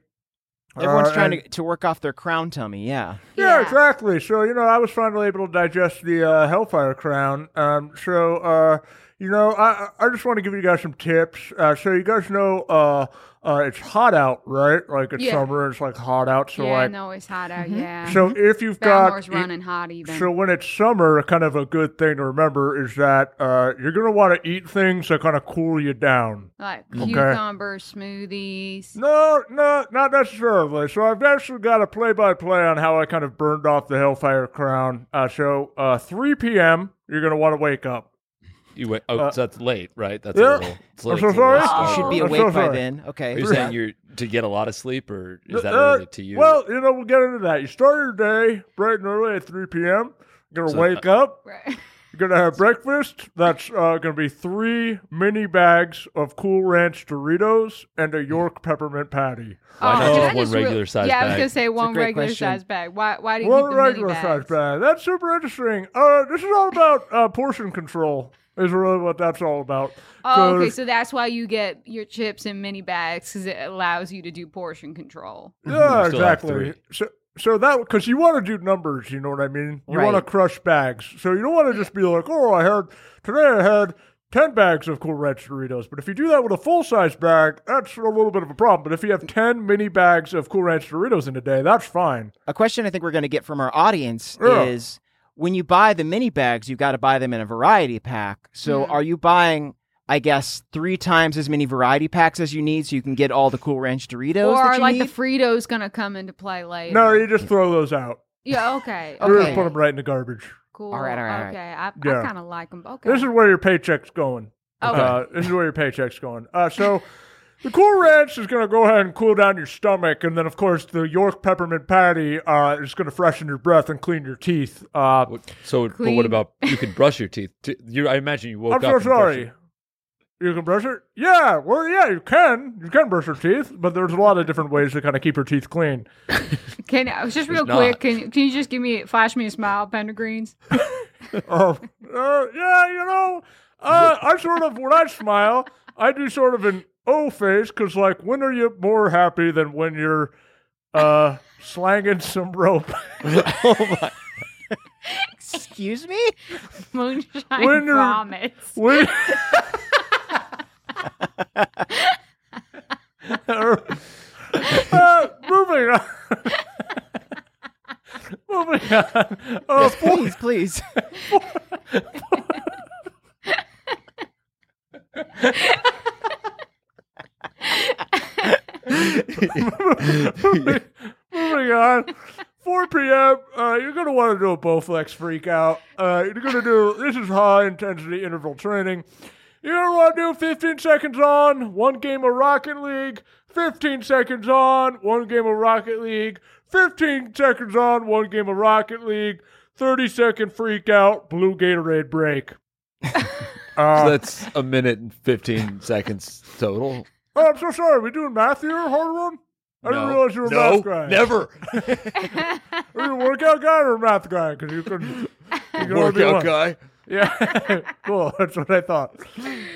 Everyone's Uh, trying and- to, to work off their crown tummy, yeah. yeah, Yeah. exactly. So, you know, I was finally able to digest the uh, Hellfire Crown. Um, so, uh, you know, I I just want to give you guys some tips. Uh, so, you guys know uh, uh, it's hot out, right? Like it's Yeah. summer, it's like hot out. So, yeah, I like, know it's hot out. Yeah. so if you've got running hot even. so when it's summer, kind of a good thing to remember is that uh, you're gonna want to eat things that kind of cool you down. like Okay. cucumbers, smoothies. No, no, not necessarily. So I've actually got a play-by-play on how I kind of burned off the Hellfire Crown. Uh, so uh, 3 p.m. You're gonna want to wake up. You went. Oh, Uh, so that's late, right? That's yeah. a little. It's I'm late so sorry. You should be awake so by then. Okay. Are you saying you're to get a lot of sleep, or is that Uh, early to you? Well, you know, we'll get into that. You start your day bright and early at 3 p.m. You're going to So, wake up. Right. You're going to have breakfast. That's uh, going to be three mini bags of Cool Ranch Doritos and a York peppermint patty. Why not Oh, just one is real- regular size Yeah, I was bag? gonna say one great regular question. size bag. Why? Why do you One keep the regular mini size bag. That's super interesting. Uh, this is all about uh, portion control. Is really what that's all about. Oh, okay. 'Cause- So that's why you get your chips in mini bags because it allows you to do portion control. <laughs> Yeah, You still have exactly. So, so that because you want to do numbers, you know what I mean. You want to crush bags, so you don't want to just be like, "Oh, I had today. I had ten bags of Cool Ranch Doritos." But if you do that with a full size bag, that's a little bit of a problem. But if you have ten mini bags of Cool Ranch Doritos in a day, that's fine. A question I think we're going to get from our audience Yeah. is when you buy the mini bags, you got to buy them in a variety pack. So Mhm. are you buying, I guess, three times as many variety packs as you need so you can get all the Cool Ranch Doritos? or that are you like need? the Fritos gonna come into play later? No, you just throw those out. Yeah. Okay. <laughs> You just Okay. put them right in the garbage. Cool. All right, all right, all right. Okay. I, Yeah. I kind of like them. Okay. This is where your paycheck's going. Okay. Uh, this is where your paycheck's going. Uh, so <laughs> the Cool Ranch is going to go ahead and cool down your stomach, and then of course the York peppermint patty uh, is going to freshen your breath and clean your teeth. Uh, What- so, but Clean. what about you could brush your teeth? T- You, I imagine you woke I'm up. so and brushed sorry. You can brush it? Yeah, well, yeah, you can. You can brush your teeth, but there's a lot of different ways to kind of keep your teeth clean. <laughs> Can I just real There's quick? not. Can you- can you just give me flash me a smile, Pendergreens? Oh, <laughs> uh, yeah, you know, uh, I sort of, when I smile, I do sort of an O face, because, like, when are you more happy than when you're uh, slanging some rope? <laughs> oh my! <laughs> Excuse me? Moonshine When you're- vomits. When... <laughs> uh, moving on. moving on. Uh, Yes, please, please. <laughs> moving on. 4 p.m. Uh, you're gonna want to do a Bowflex freak out. Uh, you're gonna do this is high intensity interval training. You're gonna want to do 15 seconds on, one game of Rocket League. 15 seconds on, one game of Rocket League. 15 seconds on, one game of Rocket League. 30 second freak out, blue Gatorade break. <laughs> Uh, So that's a minute and fifteen seconds total. oh, I'm so sorry. Are we doing math here, Hardwon? I didn't No. realize you were a no, math guy. never <laughs> Are you a workout guy or a math guy? Because you can, you can only be workout one. guy. Yeah, <laughs> cool. That's what I thought.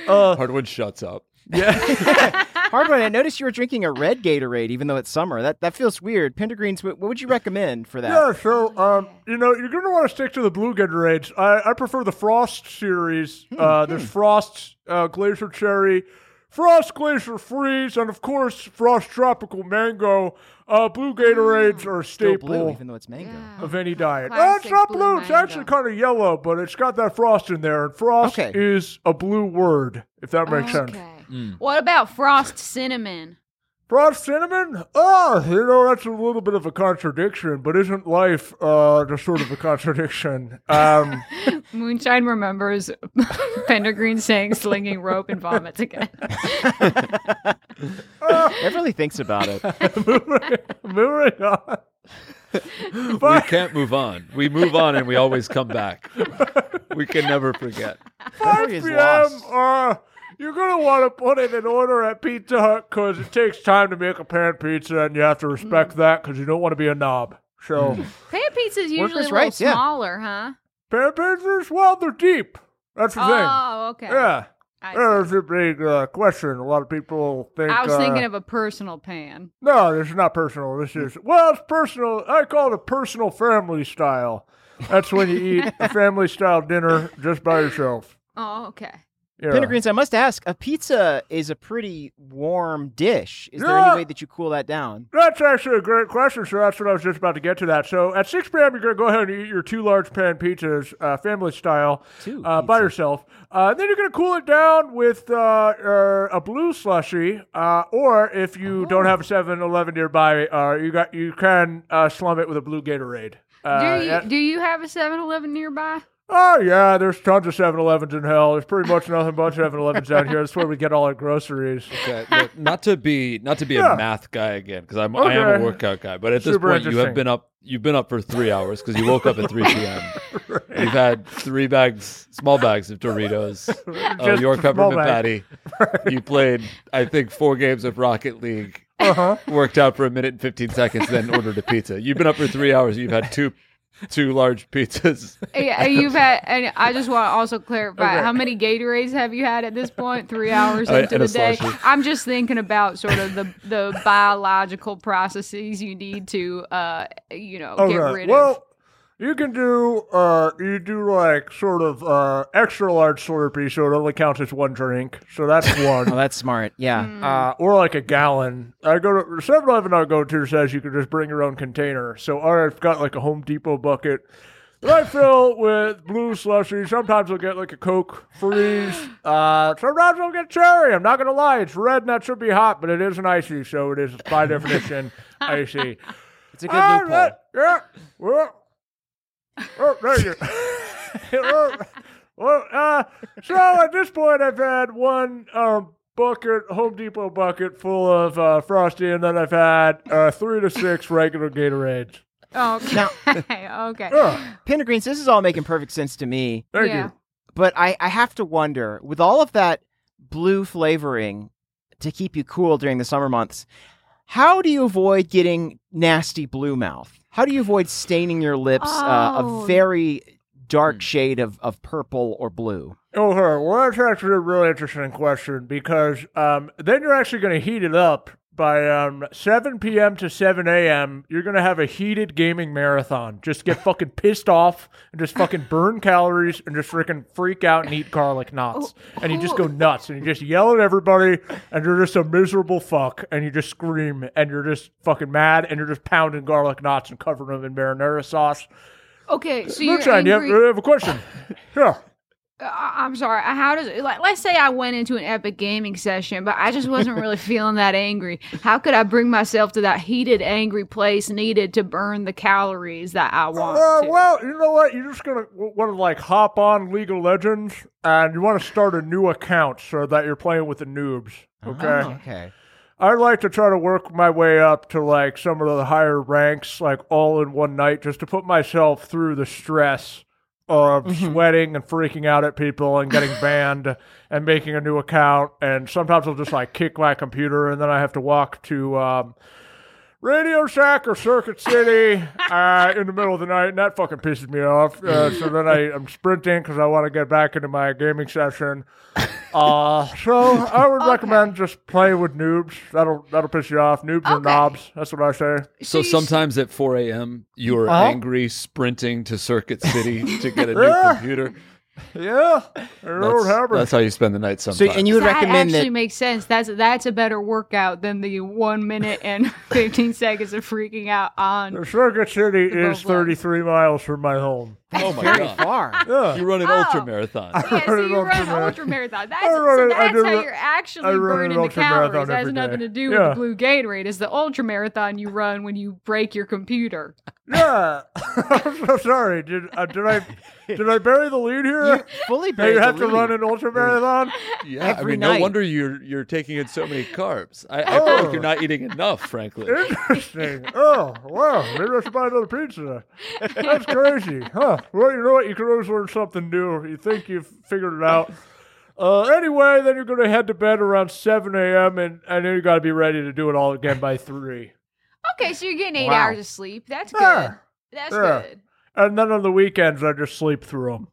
Uh, Hardwon shuts up. Yeah, <laughs> Hardwon. I noticed you were drinking a red Gatorade, even though it's summer. That that feels weird. Pendergreens, what, what would you recommend for that? yeah, so um, you know, you're gonna want to stick to the blue Gatorades. I, I prefer the Frost series. Uh, there's Frost uh, Glacier Cherry, Frost Glacier Freeze, and of course Frost Tropical Mango. Uh, blue Gatorades are a Still staple. blue, even though it's mango. Yeah. of any diet. Uh, it's Classic not blue blue. It's mango. actually kind of yellow, but it's got that frost in there. And frost Okay. is a blue word, if that makes sense. Okay. Mm. What about frost cinnamon? Frost cinnamon? Oh, you know, that's a little bit of a contradiction, but isn't life uh, just sort of a contradiction? Um, <laughs> Moonshine remembers <laughs> Pendergreen saying slinging rope and vomits again. <laughs> Everybody thinks about it. moving, moving on. We can't move on. We move on and we always come back. We can never forget. 5 Memory is p.m. lost. You're going to want to put in an order at Pizza Hut because it takes time to make a pan pizza, and you have to respect Mm. that because you don't want to be a knob. So, Pan pizza's usually Workers' a little rights, yeah. smaller, huh? pan pizzas, well, they're deep. That's the thing. Oh, okay. Yeah. I, see. There's a big uh, question. A lot of people think. I was uh, thinking of a personal pan. No, this is not personal. This is well, it's personal. I call it a personal family style. That's when you eat a <laughs> family style dinner just by yourself. Oh, okay. Yeah. Pendergreens, I must ask, a pizza is a pretty warm dish. Is there any way that you cool that down? That's actually a great question. So that's what I was just about to get to that. So at 6 p.m., you're going to go ahead and eat your two large pan pizzas, uh, family style, Two uh, by yourself. Uh, then you're going to cool it down with uh, uh, a blue slushy, uh, or if you don't have a 7-Eleven nearby, uh, you got you can uh, slum it with a blue Gatorade. Uh, do you yeah- do you have a 7-Eleven nearby? Oh yeah, there's tons of 7-Elevens in hell. There's pretty much nothing but 7-Elevens out here. That's where we get all our groceries. <laughs> Okay, look, not to be not to be Yeah. a math guy again because I'm I am a workout guy, but at this point you have been up you've been up for three hours because you woke up at three p.m. <laughs> You've had three bags, small bags of Doritos, <laughs> Just York peppermint patty. You played, I think, four games of Rocket League. Uh-huh. Worked out for a minute and fifteen seconds, then ordered a pizza. You've been up for three hours. You've had two, <laughs> two large pizzas. Yeah, <laughs> you've had, and I just want to also clarify Okay. how many Gatorades have you had at this point? Three hours Uh, into and the day. slushie. I'm just thinking about sort of the the biological processes you need to, uh, you know, get Okay. rid well, of. You can do uh you do like sort of uh extra large Slurpee, so it only counts as one drink. So that's <laughs> one. Oh, that's smart. Yeah. Mm. Uh, or like a gallon. I go to 7-Eleven. I go to says you can just bring your own container. So I've got like a Home Depot bucket that I fill with blue slushy. Sometimes I'll get like a Coke freeze. <gasps> Uh, sometimes I'll get cherry. I'm not gonna lie, it's red and that should be hot, but it is an icy, so it is by <laughs> definition icy. It's a good Ah, loophole. that- yeah. Well, oh, there you. <laughs> well, well, uh, so at this point, I've had one um, bucket, Home Depot bucket full of uh, frosty, and then I've had uh, three to six regular Gatorades. Okay. <laughs> okay. Ugh, Pendergreens, this is all making perfect sense to me. thank Yeah. you. But I, I have to wonder, with all of that blue flavoring to keep you cool during the summer months, how do you avoid getting nasty blue mouth? How do you avoid staining your lips uh, Oh. a very dark shade of, of purple or blue? Okay, well, that's actually a really interesting question because um, then you're actually going to heat it up by um, 7 p.m. to 7 a.m. You're going to have a heated gaming marathon. Just get <laughs> fucking pissed off and just fucking burn calories and just freaking freak out and eat garlic knots. And you just go nuts and you just yell at everybody and you're just a miserable fuck and you just scream and you're just fucking mad and you're just pounding garlic knots and covering them in marinara sauce. Okay. So Moonshine, you have, you have a question? <laughs> Yeah. I- I'm sorry. How does like let's say I went into an epic gaming session, but I just wasn't really feeling that angry. How could I bring myself to that heated, angry place needed to burn the calories that I want Uh, to? well, you know what? You're just gonna want to like hop on League of Legends, and you want to start a new account so that you're playing with the noobs. Okay. Oh, okay. I'd like to try to work my way up to like some of the higher ranks, like all in one night, just to put myself through the stress of sweating and freaking out at people and getting <laughs> banned and making a new account. And sometimes I'll just like kick my computer, and then I have to walk to. Um, Radio Shack or Circuit City uh, in the middle of the night, and that fucking pisses me off. Uh, so then I, I'm sprinting because I want to get back into my gaming session. Uh, so I would Okay. recommend just playing with noobs. That'll that'll piss you off. Noobs are Okay. knobs. That's what I say. So you- sometimes at 4 a.m., you're Uh-huh. angry, sprinting to Circuit City to get a new <laughs> Yeah. computer. <laughs> Yeah, it don't That's, happen. that's how you spend the night So, sometimes. and you would that recommend actually that makes sense. That's that's a better workout than the one minute and <laughs> fifteen seconds of freaking out on. Circuit City The is boat run. 33 miles from my home. Oh my very god. far. Yeah. You run an Oh. ultra marathon. <laughs> Yeah, so you an run an ultra ultra marathon. That's, run so that's how you're actually run burning the calories. That has nothing day. to do Yeah. with the blue Gatorade. It's the ultra marathon you run when you break your computer. Yeah, <laughs> I'm so sorry. Did uh, did I did I bury the lead here? You fully Hey, buried you the have to lead. run an ultra marathon. Yeah, I mean, night. no wonder you're you're taking in so many carbs. I, I feel Oh. like you're not eating enough, frankly. Interesting. Oh, wow. Maybe I should buy another pizza. That's crazy. Huh. Well, you know what? You can always learn something new. You think you've figured it out. Uh, anyway, then you're going to head to bed around 7 a.m., and, and then you got to be ready to do it all again by 3. Okay, so you're getting eight Wow. hours of sleep. That's good. Yeah. That's Yeah. good. And then on the weekends, I just sleep through them.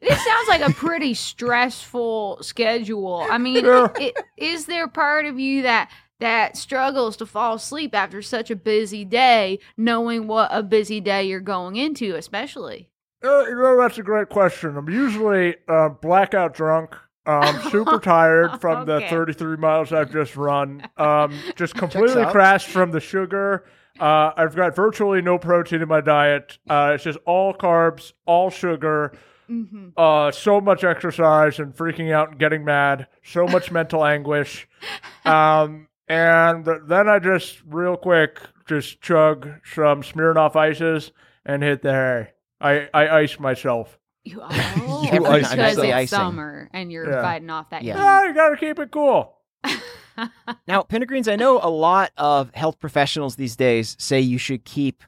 This sounds like a pretty stressful schedule. I mean, Yeah. i- is there part of you that that struggles to fall asleep after such a busy day, knowing what a busy day you're going into, especially? Uh, you know, that's a great question. I'm usually uh, blackout drunk. Um, super <laughs> tired from the 33 miles I've just run. Um, just <laughs> completely crashed from the sugar. Uh, I've got virtually no protein in my diet. Uh, it's just all carbs, all sugar. hmm Uh, so much exercise and freaking out and getting mad. So much <laughs> mental anguish. Um, and then I just real quick just chug some Smirnoff ices and hit the hay. I, I ice myself. You, <laughs> oh, Every night because it's summer and you're Yeah. fighting off that Yeah. heat. Yeah, you gotta keep it cool. <laughs> Now, Pendergreens, I know a lot of health professionals these days say you should keep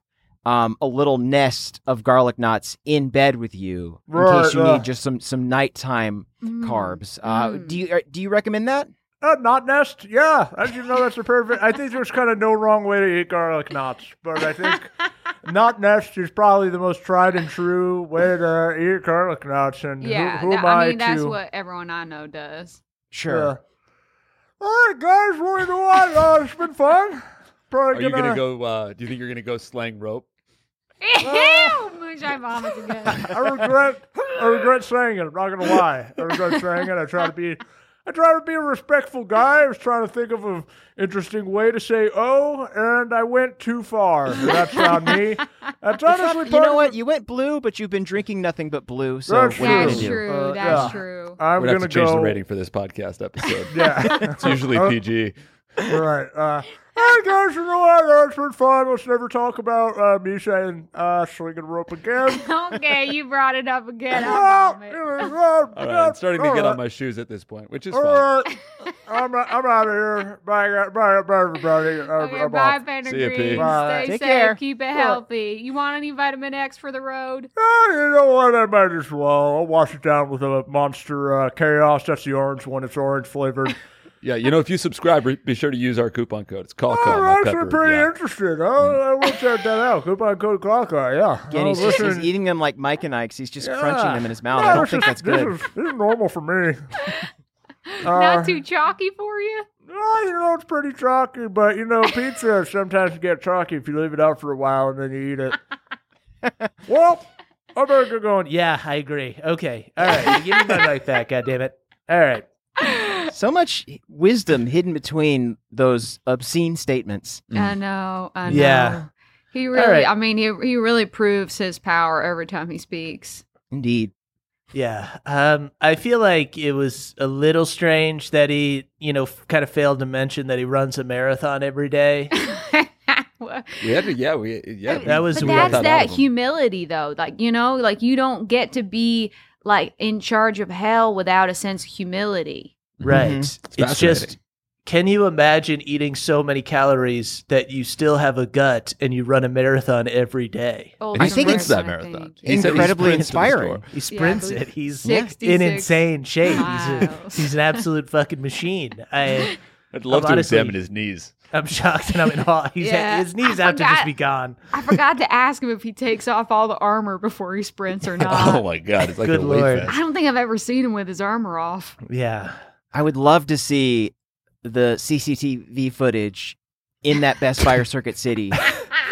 um, a little nest of garlic nuts in bed with you in Right, case you uh. need just some some nighttime Mm. carbs. Uh, Mm. Do you uh, do you recommend that? Uh, knot nest, yeah. As you know, that's a perfect. I think there's kind of no wrong way to eat garlic knots, but I think <laughs> knot nest is probably the most tried and true way to eat garlic knots. And Yeah, who, who that- am I, I mean that's what everyone I know does. Sure. Yeah. All right, guys. Well, you know what? Uh, it's been fun. Probably Are you gonna go? Uh, do you think you're gonna go slang rope? Ew, moonshine vomits again. I regret. I regret saying it. I'm not gonna lie. I regret saying it. I try to be. I try to be a respectful guy. I was trying to think of an interesting way to say "oh," and I went too far. That's on me. That's <laughs> honestly you part know of what? it. You went blue, but you've been drinking nothing but blue. So That's what are you That's gonna do? true. Uh, that's yeah. true. I'm We're gonna gonna have to change go. the rating for this podcast episode. <laughs> Yeah. it's usually Uh, PG. All right. Uh, hey guys, you know what? That's been fun. Let's never talk about uh, me saying uh, swinging rope again. <laughs> okay, you brought it up again. Well, I'll vomit. you know, uh, All right, I'm starting to all get right. on my shoes at this point, which is All fine. right. <laughs> I'm, I'm out of here. Bye, bye, bye, everybody. I'm, Okay, I'm bye, off. Panda See ya, P. Green. Stay Take safe. care. Keep it healthy. You want any vitamin X for the road? Ah, you know what? I might as well. I'll wash it down with a monster uh, chaos. That's the orange one. It's orange flavored. <laughs> Yeah, you know, if you subscribe, be sure to use our coupon code. It's call Oh, call. I'm actually pretty interested. Oh, I will check that out. Coupon code Clocka. Yeah. Again, Oh, he's, just, he's eating them like Mike and Ike's. He's just Yeah. crunching them in his mouth. No, I don't think is- that's good. This is, this is normal for me. <laughs> Uh, Not too chalky for you? Well, you know, it's pretty chalky, but you know, pizza <laughs> sometimes get chalky if you leave it out for a while and then you eat it. <laughs> well, I better get going. Yeah, I agree. Okay. All right. Give me my mic back, God damn it. All right. So much wisdom hidden between those obscene statements. I know. I know. Yeah. He really, right. I mean, he, he really proves his power every time he speaks. Indeed. Yeah. Um, I feel like it was a little strange that he, you know, f- kind of failed to mention that he runs a marathon every day. <laughs> We had to, yeah, we, yeah. That was but weird. that's that out that of him. humility, though. Like you know, like you don't get to be like in charge of hell without a sense of humility. Right. Mhm. It's, fascinating. just, can you imagine eating so many calories that you still have a gut and you run a marathon every day? Oh, And he I think sprints it's- that marathon. He said he Incredibly sprints inspiring. He sprints but it. He's 66 in insane shape. He's, a, <laughs> he's an absolute fucking machine. I, <laughs> I'd love I'm to honestly- examine his knees. I'm shocked and I'm in awe. He's, Yeah, his knees I have to just be gone. I forgot to ask him if he takes off all the armor before he sprints or <laughs> not. oh my god, it's like Good a weight lord. I don't think I've ever seen him with his armor off. Yeah. I would love to see the CCTV footage in that Best Buy or Circuit City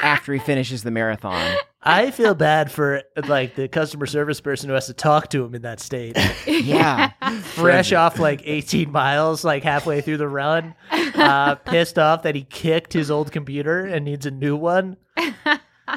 after he finishes the marathon. I feel bad for like the customer service person who has to talk to him in that state. Yeah. <laughs> Fresh off like 18 miles, like halfway through the run, uh, <laughs> pissed off that he kicked his old computer and needs a new one. <laughs>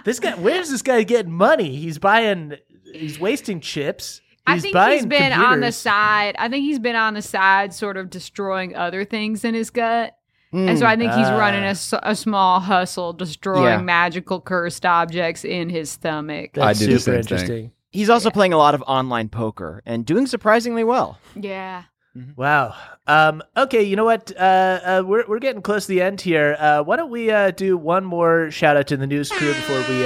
This guy, where's this guy getting money? He's buying, he's wasting chips. I think buying he's been on the side. I think he's been on the side, sort of destroying other things in his gut. And so Mm. I think he's Ah. running a small hustle, destroying Yeah. magical cursed objects in his stomach. That's I do the super same thing. interesting. He's also playing a lot of online poker and doing surprisingly well. Yeah. Wow. Um, okay, you know what? Uh, uh, we're we're getting close to the end here. Uh, why don't we uh, do one more shout out to the news crew before we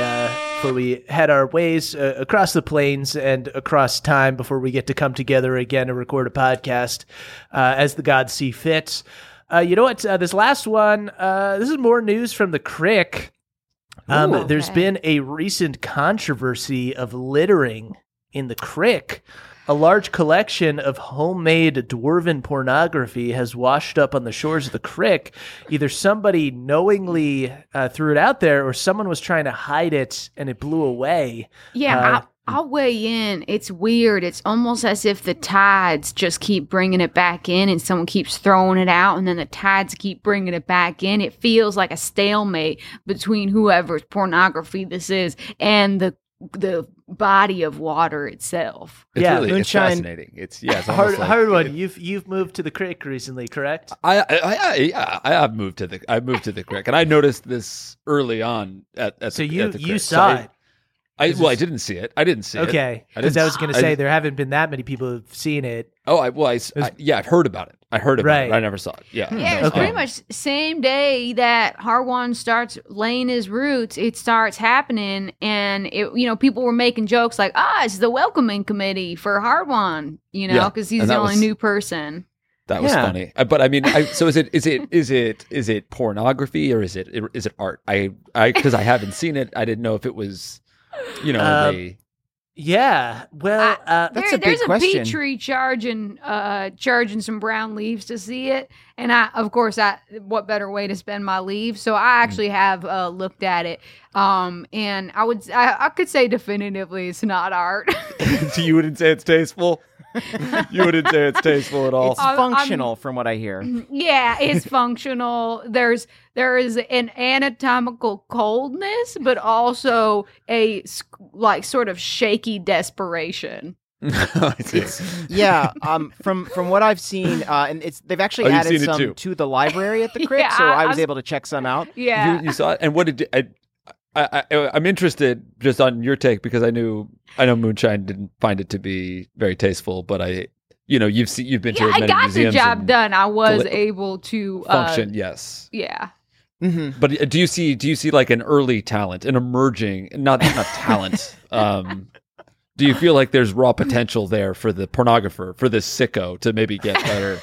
before we head our ways uh, across the plains and across time before we get to come together again and record a podcast uh, as the gods see fit. Uh, you know what? Uh, this last one. Uh, this is more news from the crick. Um, Ooh. There's Okay. been a recent controversy of littering in the crick. A large collection of homemade dwarven pornography has washed up on the shores of the crick. Either somebody knowingly uh, threw it out there, or someone was trying to hide it and it blew away. Yeah, Uh, I'll, I'll weigh in. It's weird. It's almost as if the tides just keep bringing it back in and someone keeps throwing it out and then the tides keep bringing it back in. It feels like a stalemate between whoever's pornography this is and the the body of water itself. It's Yeah, really moonshine- it's fascinating. It's yeah, it's <laughs> A hard, like- hard one. it- You've you've moved to the creek recently, correct? I, I, I, yeah, I have moved to the I moved to the crick, and I noticed this early on at, at So the, you at the you crick. saw I- it. I well, I didn't see it. I didn't see it. Okay, because didn't I was going to say didn't- there haven't been that many people who've seen it. Oh, I well, I, s- I- yeah, I've heard about it. I heard about Right. it. I never saw it. Yeah. Yeah, it's Okay. pretty much same day that Hardwon starts laying his roots. It starts happening, and it you know people were making jokes like, "Ah, it's the welcoming committee for Hardwon," you know, Yeah, because he's the only was- new person. That was Yeah. funny. Uh, But I mean, I, so is it is it is it is it pornography or is it is it art? I I because I haven't seen it. I didn't know if it was, you know, Um, they, Yeah, well, uh, That's there, a big there's a question. peach tree charging, uh, charging some brown leaves to see it, and I, of course, I what better way to spend my leave? So I actually have uh, looked at it, um, and I would, I, I could say definitively it's not art. <laughs> you wouldn't say it's tasteful. <laughs> you wouldn't say it's tasteful at all. It's I'm- I'm- functional, from what I hear. yeah, it's <laughs> functional. There's there is an anatomical coldness, but also a like sort of shaky desperation. <laughs> Yeah, um, from from what I've seen, uh, and it's they've actually Oh, added some to the library at the Crick, Yeah, so I- I was I- able to check some out. Yeah, You, you saw it, and what did I, I, I? I'm interested just on your take because I knew I know Moonshine didn't find it to be very tasteful, but I, you know, you've seen you've been yeah, to I many got the job done. I was Deli- able to uh, Function, yes. Yeah, hmm But uh, do you see do you see like an early talent, an emerging not not <laughs> talent? um, do you feel like there's raw potential there for the pornographer, for this sicko to maybe get better?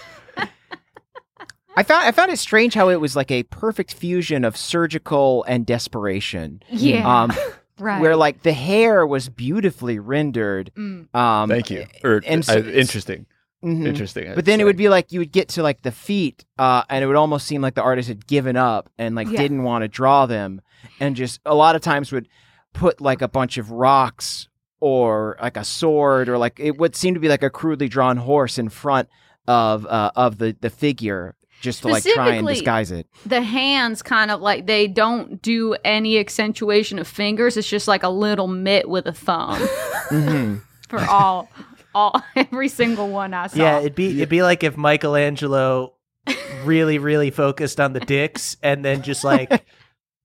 I found I found it strange how it was like a perfect fusion of surgical and desperation. yeah, Um, <laughs> right. where like the hair was beautifully rendered. Mm. Um, Thank you. Or, and so uh, it's- interesting, mhm. interesting. I'd But then it would be like you would get to like the feet, uh, and it would almost seem like the artist had given up and like Yeah. didn't want to draw them, and just a lot of times would put like a bunch of rocks or like a sword or like it would seem to be like a crudely drawn horse in front of uh, of the the figure just to like try and disguise it. the hands kind of like they don't do any accentuation of fingers. It's just like a little mitt with a thumb <laughs> hmm <laughs> for all, all every single one I saw. yeah, it'd be it'd be like if Michelangelo <laughs> really really focused on the dicks and then just like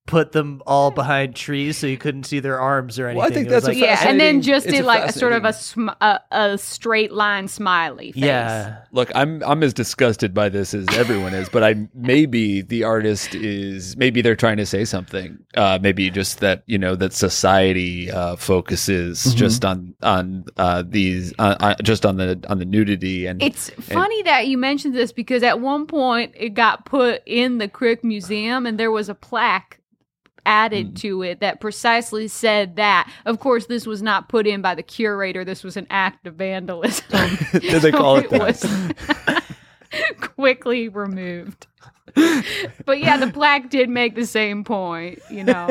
put them all behind trees so you couldn't see their arms or anything. Well, I think It was that's a like, yeah, and then just did a like a sort of a, sm- a a straight line smiley face. yeah. Look, I'm I'm as disgusted by this as everyone is, but I maybe the artist is maybe they're trying to say something. Uh, maybe just that you know that society uh, focuses Mm-hmm. just on on uh, these uh, uh, just on the on the nudity and It's funny that you mentioned this because at one point it got put in the Crick Museum and there was a plaque added to it that precisely said that. Of course, this was not put in by the curator. This was an act of vandalism. <laughs> Did they <laughs> call it that? was <laughs> quickly removed. but yeah, the plaque did make the same point, you know.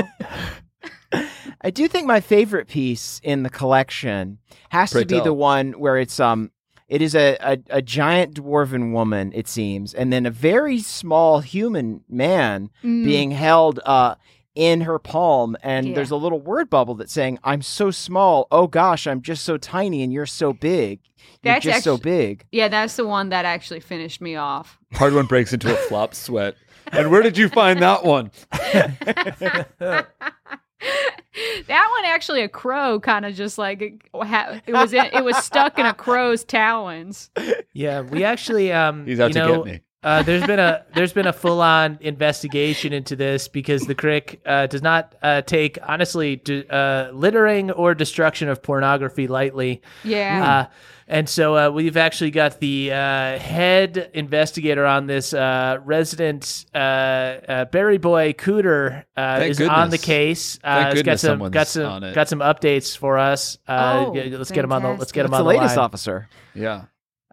I do think my favorite piece in the collection has Pray to be tell. the one where it's um it is a, a, a giant dwarven woman, it seems, and then a very small human man Mm. being held uh in her palm and Yeah. there's a little word bubble that's saying, I'm so small, oh gosh, I'm just so tiny and you're so big. You're That's just so big. Yeah, that's the one that actually finished me off. Hardwon breaks into a flop sweat. And where did you find that one? <laughs> that one actually a crow kind of just like it, it was in, it was stuck in a crow's talons. Yeah, we actually um He's out you to know, get me. Uh, there's been a there's been a full on investigation into this because the Crick uh, does not uh, take honestly d- uh, littering or destruction of pornography lightly. Yeah. Uh, and so uh, we've actually got the uh, head investigator on this uh, resident uh, uh, Barry Boy Cooter uh, Thank is on the case. Uh, Thank he's got some got some on it. got some updates for us. Uh, Oh, let's get him on the let's get him That's on the the latest line. officer. Yeah.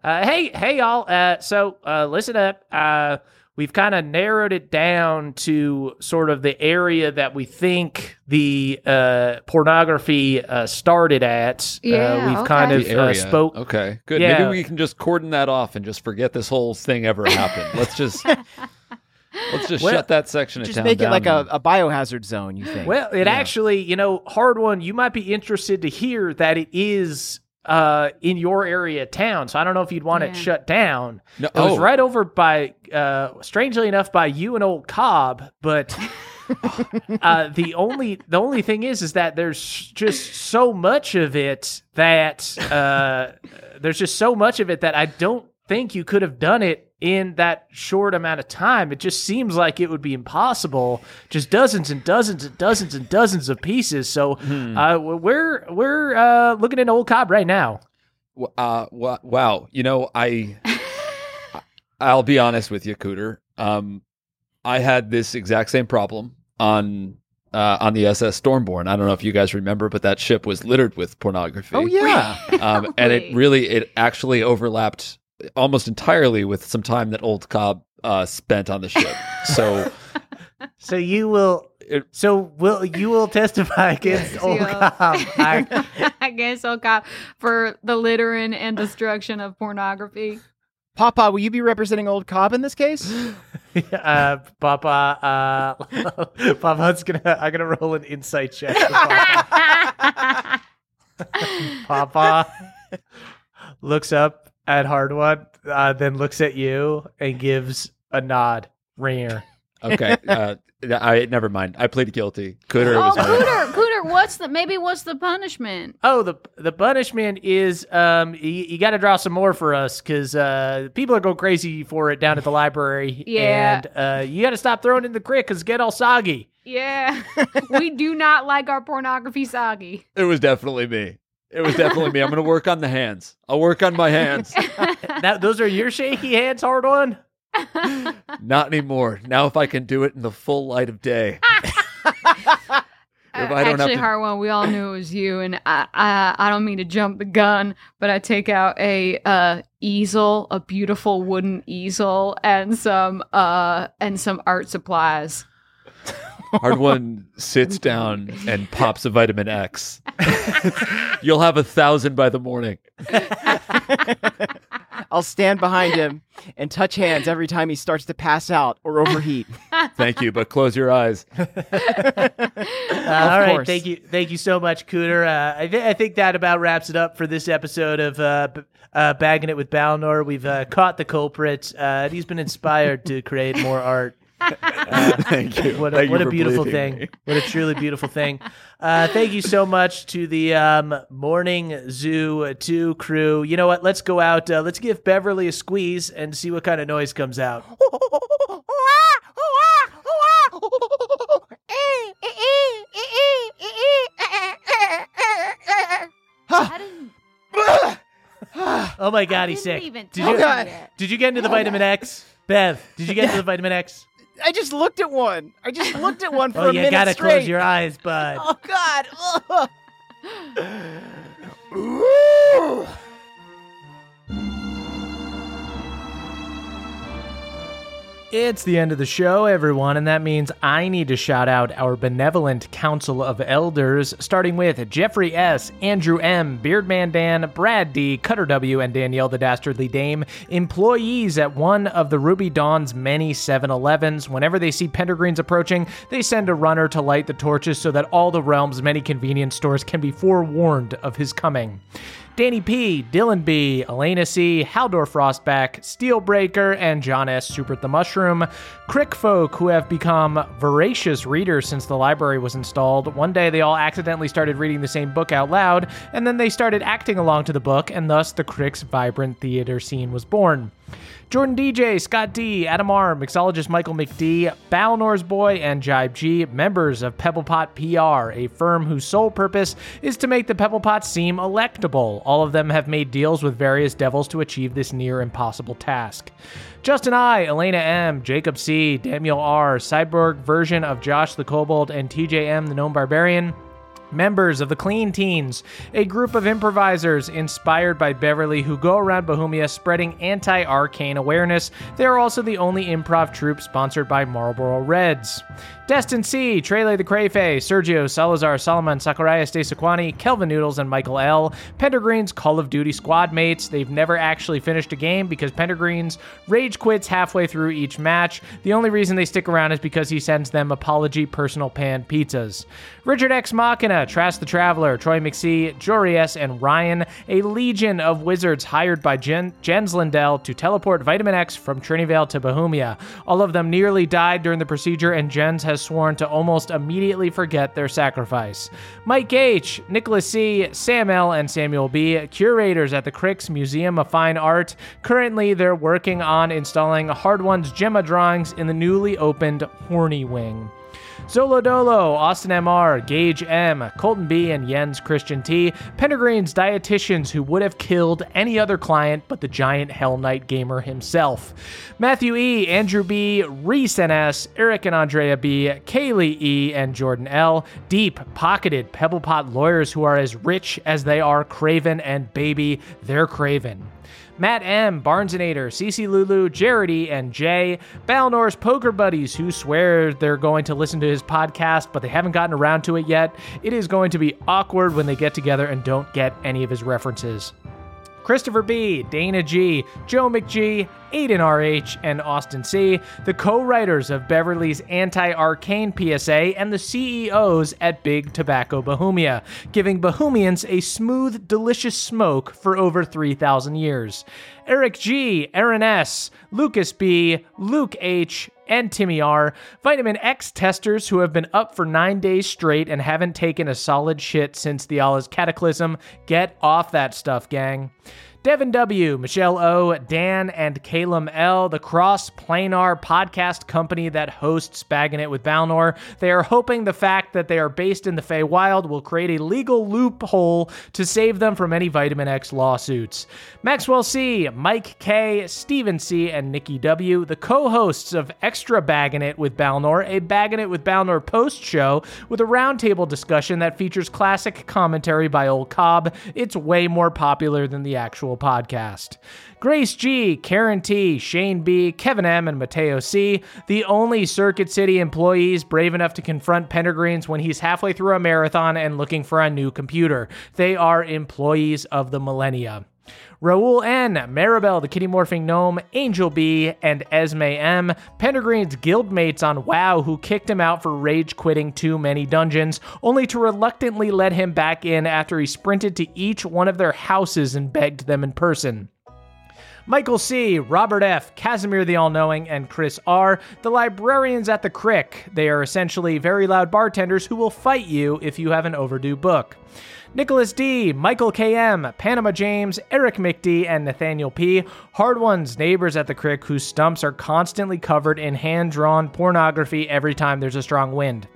Uh, hey, hey, y'all. Uh, so, uh, listen up. Uh, we've kind of narrowed it down to sort of the area that we think the uh, pornography uh, started at. uh, Yeah, we've okay. kind of uh, area. spoke. Okay, good. Yeah. Maybe we can just cordon that off and just forget this whole thing ever happened. Let's just <laughs> let's just Well, shut that section of Just town make it like a, a biohazard zone, you think? Well, it Yeah. actually, you know, Hardwon. You might be interested to hear that it is uh, in your area of town. So I don't know if you'd want it shut down. No- It was oh. right over by, uh, strangely enough, by you and old Cobb, but <laughs> uh, the only the only thing is is that there's just so much of it that uh, there's just so much of it that I don't think you could have done it in that short amount of time. It just seems like it would be impossible. Just dozens and dozens and dozens and dozens of pieces. So uh, we're we're uh, looking at old Cobb right now. Uh, wa- wow. You know, I, I'll be honest with you, Cooter. Um, I had this exact same problem on uh, on the SS Stormborn. I don't know if you guys remember, but that ship was littered with pornography. Oh yeah. um, <laughs> and it Really? really it actually overlapped almost entirely with some time that Old Cobb uh, spent on the ship. So <laughs> So you will. It- so will you will testify against old Yeah. Cobb? I, I guess so, cop for the littering and destruction of pornography. Papa, will you be representing old Cobb in this case? <laughs> uh, Papa, uh, <laughs> Papa's gonna. I'm gonna roll an insight check. Papa. Papa looks up at Hardwon, uh, then looks at you and gives a nod. Rare. okay, <laughs> uh, I never mind. I plead guilty. Cooter oh, was Cooter, Cooter, what's the maybe what's the punishment? Oh, the the punishment is um you, you got to draw some more for us because uh people are going crazy for it down at the library. <laughs> Yeah. and uh you got to stop throwing in the creek because get all soggy. Yeah, <laughs> we do not like our pornography soggy. It was definitely me. It was definitely me. I'm going to work on the hands. I'll work on my hands. <laughs> That those are your shaky hands, Hardwon. Not anymore. Now, if I can do it in the full light of day. <laughs> If I don't Actually, to- Hardwon, we all knew it was you, and I, I, I don't mean to jump the gun, but I take out a uh, easel, a beautiful wooden easel, and some uh, and some art supplies. <laughs> Hard one sits down and pops a vitamin X. <laughs> You'll have a thousand by the morning. <laughs> I'll stand behind him and touch hands every time he starts to pass out or overheat. <laughs> Thank you, but close your eyes. Uh, all right, course. thank you, thank you so much, Cooter. Uh, I, th- I think that about wraps it up for this episode of uh, b- uh, bagging it with Balnor. We've uh, caught the culprit. Uh, and he's been inspired to create more art. <laughs> Thank you. What a, Thank you what a beautiful thing. me. What a truly beautiful thing. Uh, thank you so much to the um, Morning Zoo 2 crew. You know what? Let's go out. Uh, let's give Beverly a squeeze and see what kind of noise comes out. Oh my God, he's sick. Did you, him God. yet. did you get into the vitamin X? Bev, did you get into the <laughs> vitamin X? I just looked at one. I just looked at one <laughs> oh, for Oh, a minute. you gotta straight. close your eyes, <laughs> bud. Oh God! <laughs> Ooh. It's the end of the show, everyone, and that means I need to shout out our benevolent council of elders, starting with Jeffrey S., Andrew M., Beardman Dan, Brad D., Cutter W., and Danielle the Dastardly Dame, employees at one of the Ruby Dawn's many 7 Elevens. Whenever they see Pendergreens approaching, they send a runner to light the torches so that all the realm's many convenience stores can be forewarned of his coming. Danny P, Dylan B, Elena C, Haldor Frostback, Steelbreaker, and John S. Supert the Mushroom. Crick folk who have become voracious readers since the library was installed. One day they all accidentally started reading the same book out loud, and then they started acting along to the book, and thus the Crick's vibrant theater scene was born. Jordan DJ, Scott D, Adam R, mixologist Michael McD, Balnor's Boy, and Jibe G, members of Pebblepot PR, a firm whose sole purpose is to make the Pebblepot seem electable. All of them have made deals with various devils to achieve this near impossible task. Justin I, Elena M, Jacob C, Daniel R, Cyborg version of Josh the Kobold, and TJM the Gnome Barbarian members of the Clean Teens, a group of improvisers inspired by Beverly who go around Bahumia spreading anti arcane awareness. They are also the only improv troupe sponsored by Marlboro Reds. Destin C, Trele the Crayfay, Sergio, Salazar, Solomon, Sakuraya, Sequani, Kelvin Noodles, and Michael L. Pendergreen's Call of Duty squad mates. They've never actually finished a game because Pendergreen's rage quits halfway through each match. The only reason they stick around is because he sends them apology personal pan pizzas. Richard X Machina, Trask the Traveler, Troy McSee, Jorius, and Ryan, a legion of wizards hired by Jen- Jens Lindell to teleport Vitamin X from Trinivale to Bahumia. All of them nearly died during the procedure, and Jens has sworn to almost immediately forget their sacrifice. Mike H., Nicholas C., Sam L., and Samuel B., curators at the Cricks Museum of Fine Art. Currently, they're working on installing Hardwon's Gemma drawings in the newly opened Horny Wing. Zolo Dolo, Austin MR, Gage M, Colton B, and Jens Christian T, Pendergreen's dietitians who would have killed any other client but the giant Hell Knight gamer himself. Matthew E, Andrew B, Reese NS, Eric and Andrea B, Kaylee E, and Jordan L, deep pocketed Pebble Pot lawyers who are as rich as they are craven, and baby, they're craven. Matt M, Barnesonator, CC Lulu, Jarity, and Jay, Balnor's poker buddies who swear they're going to listen to his podcast, but they haven't gotten around to it yet. It is going to be awkward when they get together and don't get any of his references. Christopher B, Dana G, Joe McG, Aiden RH, and Austin C, the co writers of Beverly's anti arcane PSA, and the CEOs at Big Tobacco Bahumia, giving Bahumians a smooth, delicious smoke for over 3,000 years. Eric G, Aaron S, Lucas B, Luke H, and Timmy R, vitamin X testers who have been up for nine days straight and haven't taken a solid shit since the Allah's cataclysm. Get off that stuff, gang. Devin W., Michelle O., Dan, and Calum L., the cross planar podcast company that hosts Bagging It with Balnor. They are hoping the fact that they are based in the Feywild will create a legal loophole to save them from any Vitamin X lawsuits. Maxwell C., Mike K., Steven C., and Nikki W., the co hosts of Extra Bagging It with Balnor, a Bagging It with Balnor post show with a roundtable discussion that features classic commentary by Old Cobb. It's way more popular than the actual podcast. Grace G, Karen T, Shane B, Kevin M, and Mateo C, the only Circuit City employees brave enough to confront Pendergreens when he's halfway through a marathon and looking for a new computer. They are employees of the millennia. Raul N, Maribel the Kitty Morphing Gnome, Angel B, and Esme M, Pendergreen's guildmates on WoW who kicked him out for rage quitting too many dungeons, only to reluctantly let him back in after he sprinted to each one of their houses and begged them in person. Michael C., Robert F., Casimir the All Knowing, and Chris R., the librarians at the Crick. They are essentially very loud bartenders who will fight you if you have an overdue book. Nicholas D., Michael KM, Panama James, Eric McD, and Nathaniel P. Hardwon's, neighbors at the crick whose stumps are constantly covered in hand drawn pornography every time there's a strong wind.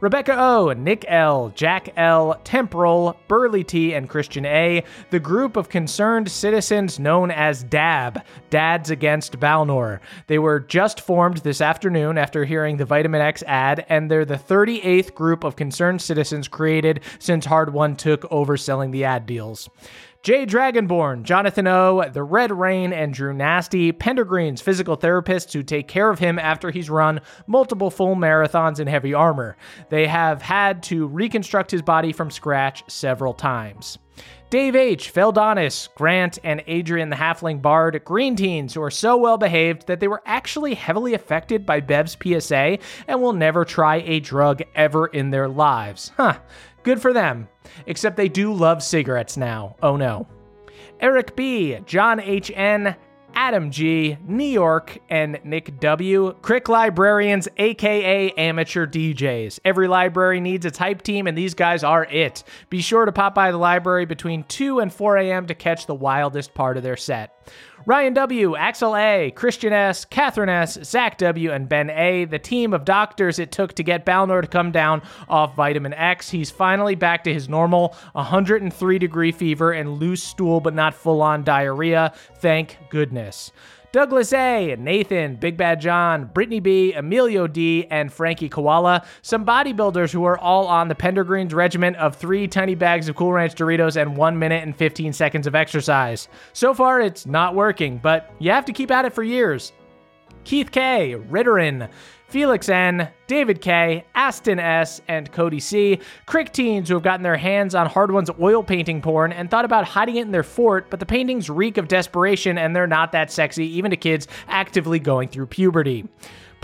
Rebecca O., Nick L., Jack L., Temporal, Burley T., and Christian A., the group of concerned citizens known as DAB, Dads Against Balnor. They were just formed this afternoon after hearing the Vitamin X ad, and they're the 38th group of concerned citizens created since Hardwon took over selling the ad deals. Jay Dragonborn, Jonathan O, The Red Rain, and Drew Nasty, Pendergreen's physical therapists who take care of him after he's run multiple full marathons in heavy armor. They have had to reconstruct his body from scratch several times. Dave H., Feldonis, Grant, and Adrian the Halfling Bard, green teens who are so well behaved that they were actually heavily affected by Bev's PSA and will never try a drug ever in their lives. Huh. Good for them. Except they do love cigarettes now. Oh no. Eric B., John H.N., Adam G., New York, and Nick W. Crick librarians, aka amateur DJs. Every library needs its hype team, and these guys are it. Be sure to pop by the library between 2 and 4 a.m. to catch the wildest part of their set. Ryan W., Axel A., Christian S., Catherine S., Zach W., and Ben A., the team of doctors it took to get Balnor to come down off vitamin X. He's finally back to his normal 103 degree fever and loose stool, but not full on diarrhea. Thank goodness. Douglas A., Nathan, Big Bad John, Brittany B., Emilio D., and Frankie Koala, some bodybuilders who are all on the Pendergreens regiment of three tiny bags of Cool Ranch Doritos and one minute and 15 seconds of exercise. So far, it's not working, but you have to keep at it for years. Keith K., Ritterin, Felix N., David K., Aston S., and Cody C. Crick teens who have gotten their hands on Hardwon's oil painting porn and thought about hiding it in their fort, but the paintings reek of desperation and they're not that sexy, even to kids actively going through puberty.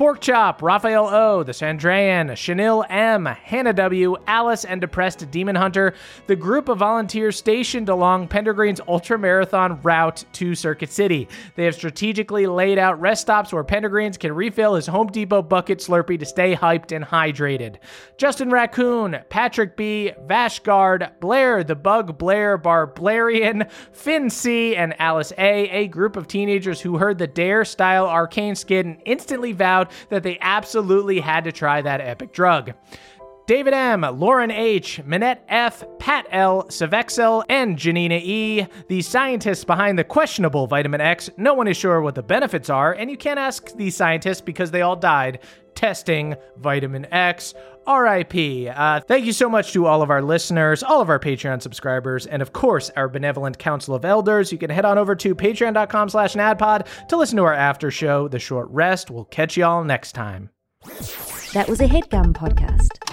Pork Chop, Raphael O, The Sandrayan, Chanel M, Hannah W, Alice, and Depressed Demon Hunter, the group of volunteers stationed along Pendergreen's ultra marathon route to Circuit City. They have strategically laid out rest stops where Pendergreens can refill his Home Depot bucket Slurpee to stay hyped and hydrated. Justin Raccoon, Patrick B, Vashgard, Blair the Bug Blair Barblarian, Finn C, and Alice A, a group of teenagers who heard the Dare style arcane skin and instantly vowed that they absolutely had to try that epic drug. David M., Lauren H., Minette F., Pat L., Savexel, and Janina E., the scientists behind the questionable vitamin X. No one is sure what the benefits are, and you can't ask these scientists because they all died testing vitamin X. RIP. Uh, thank you so much to all of our listeners, all of our Patreon subscribers, and of course our benevolent Council of Elders. You can head on over to patreon.com slash naddpod to listen to our after show, The Short Rest. We'll catch y'all next time. That was a headgum podcast.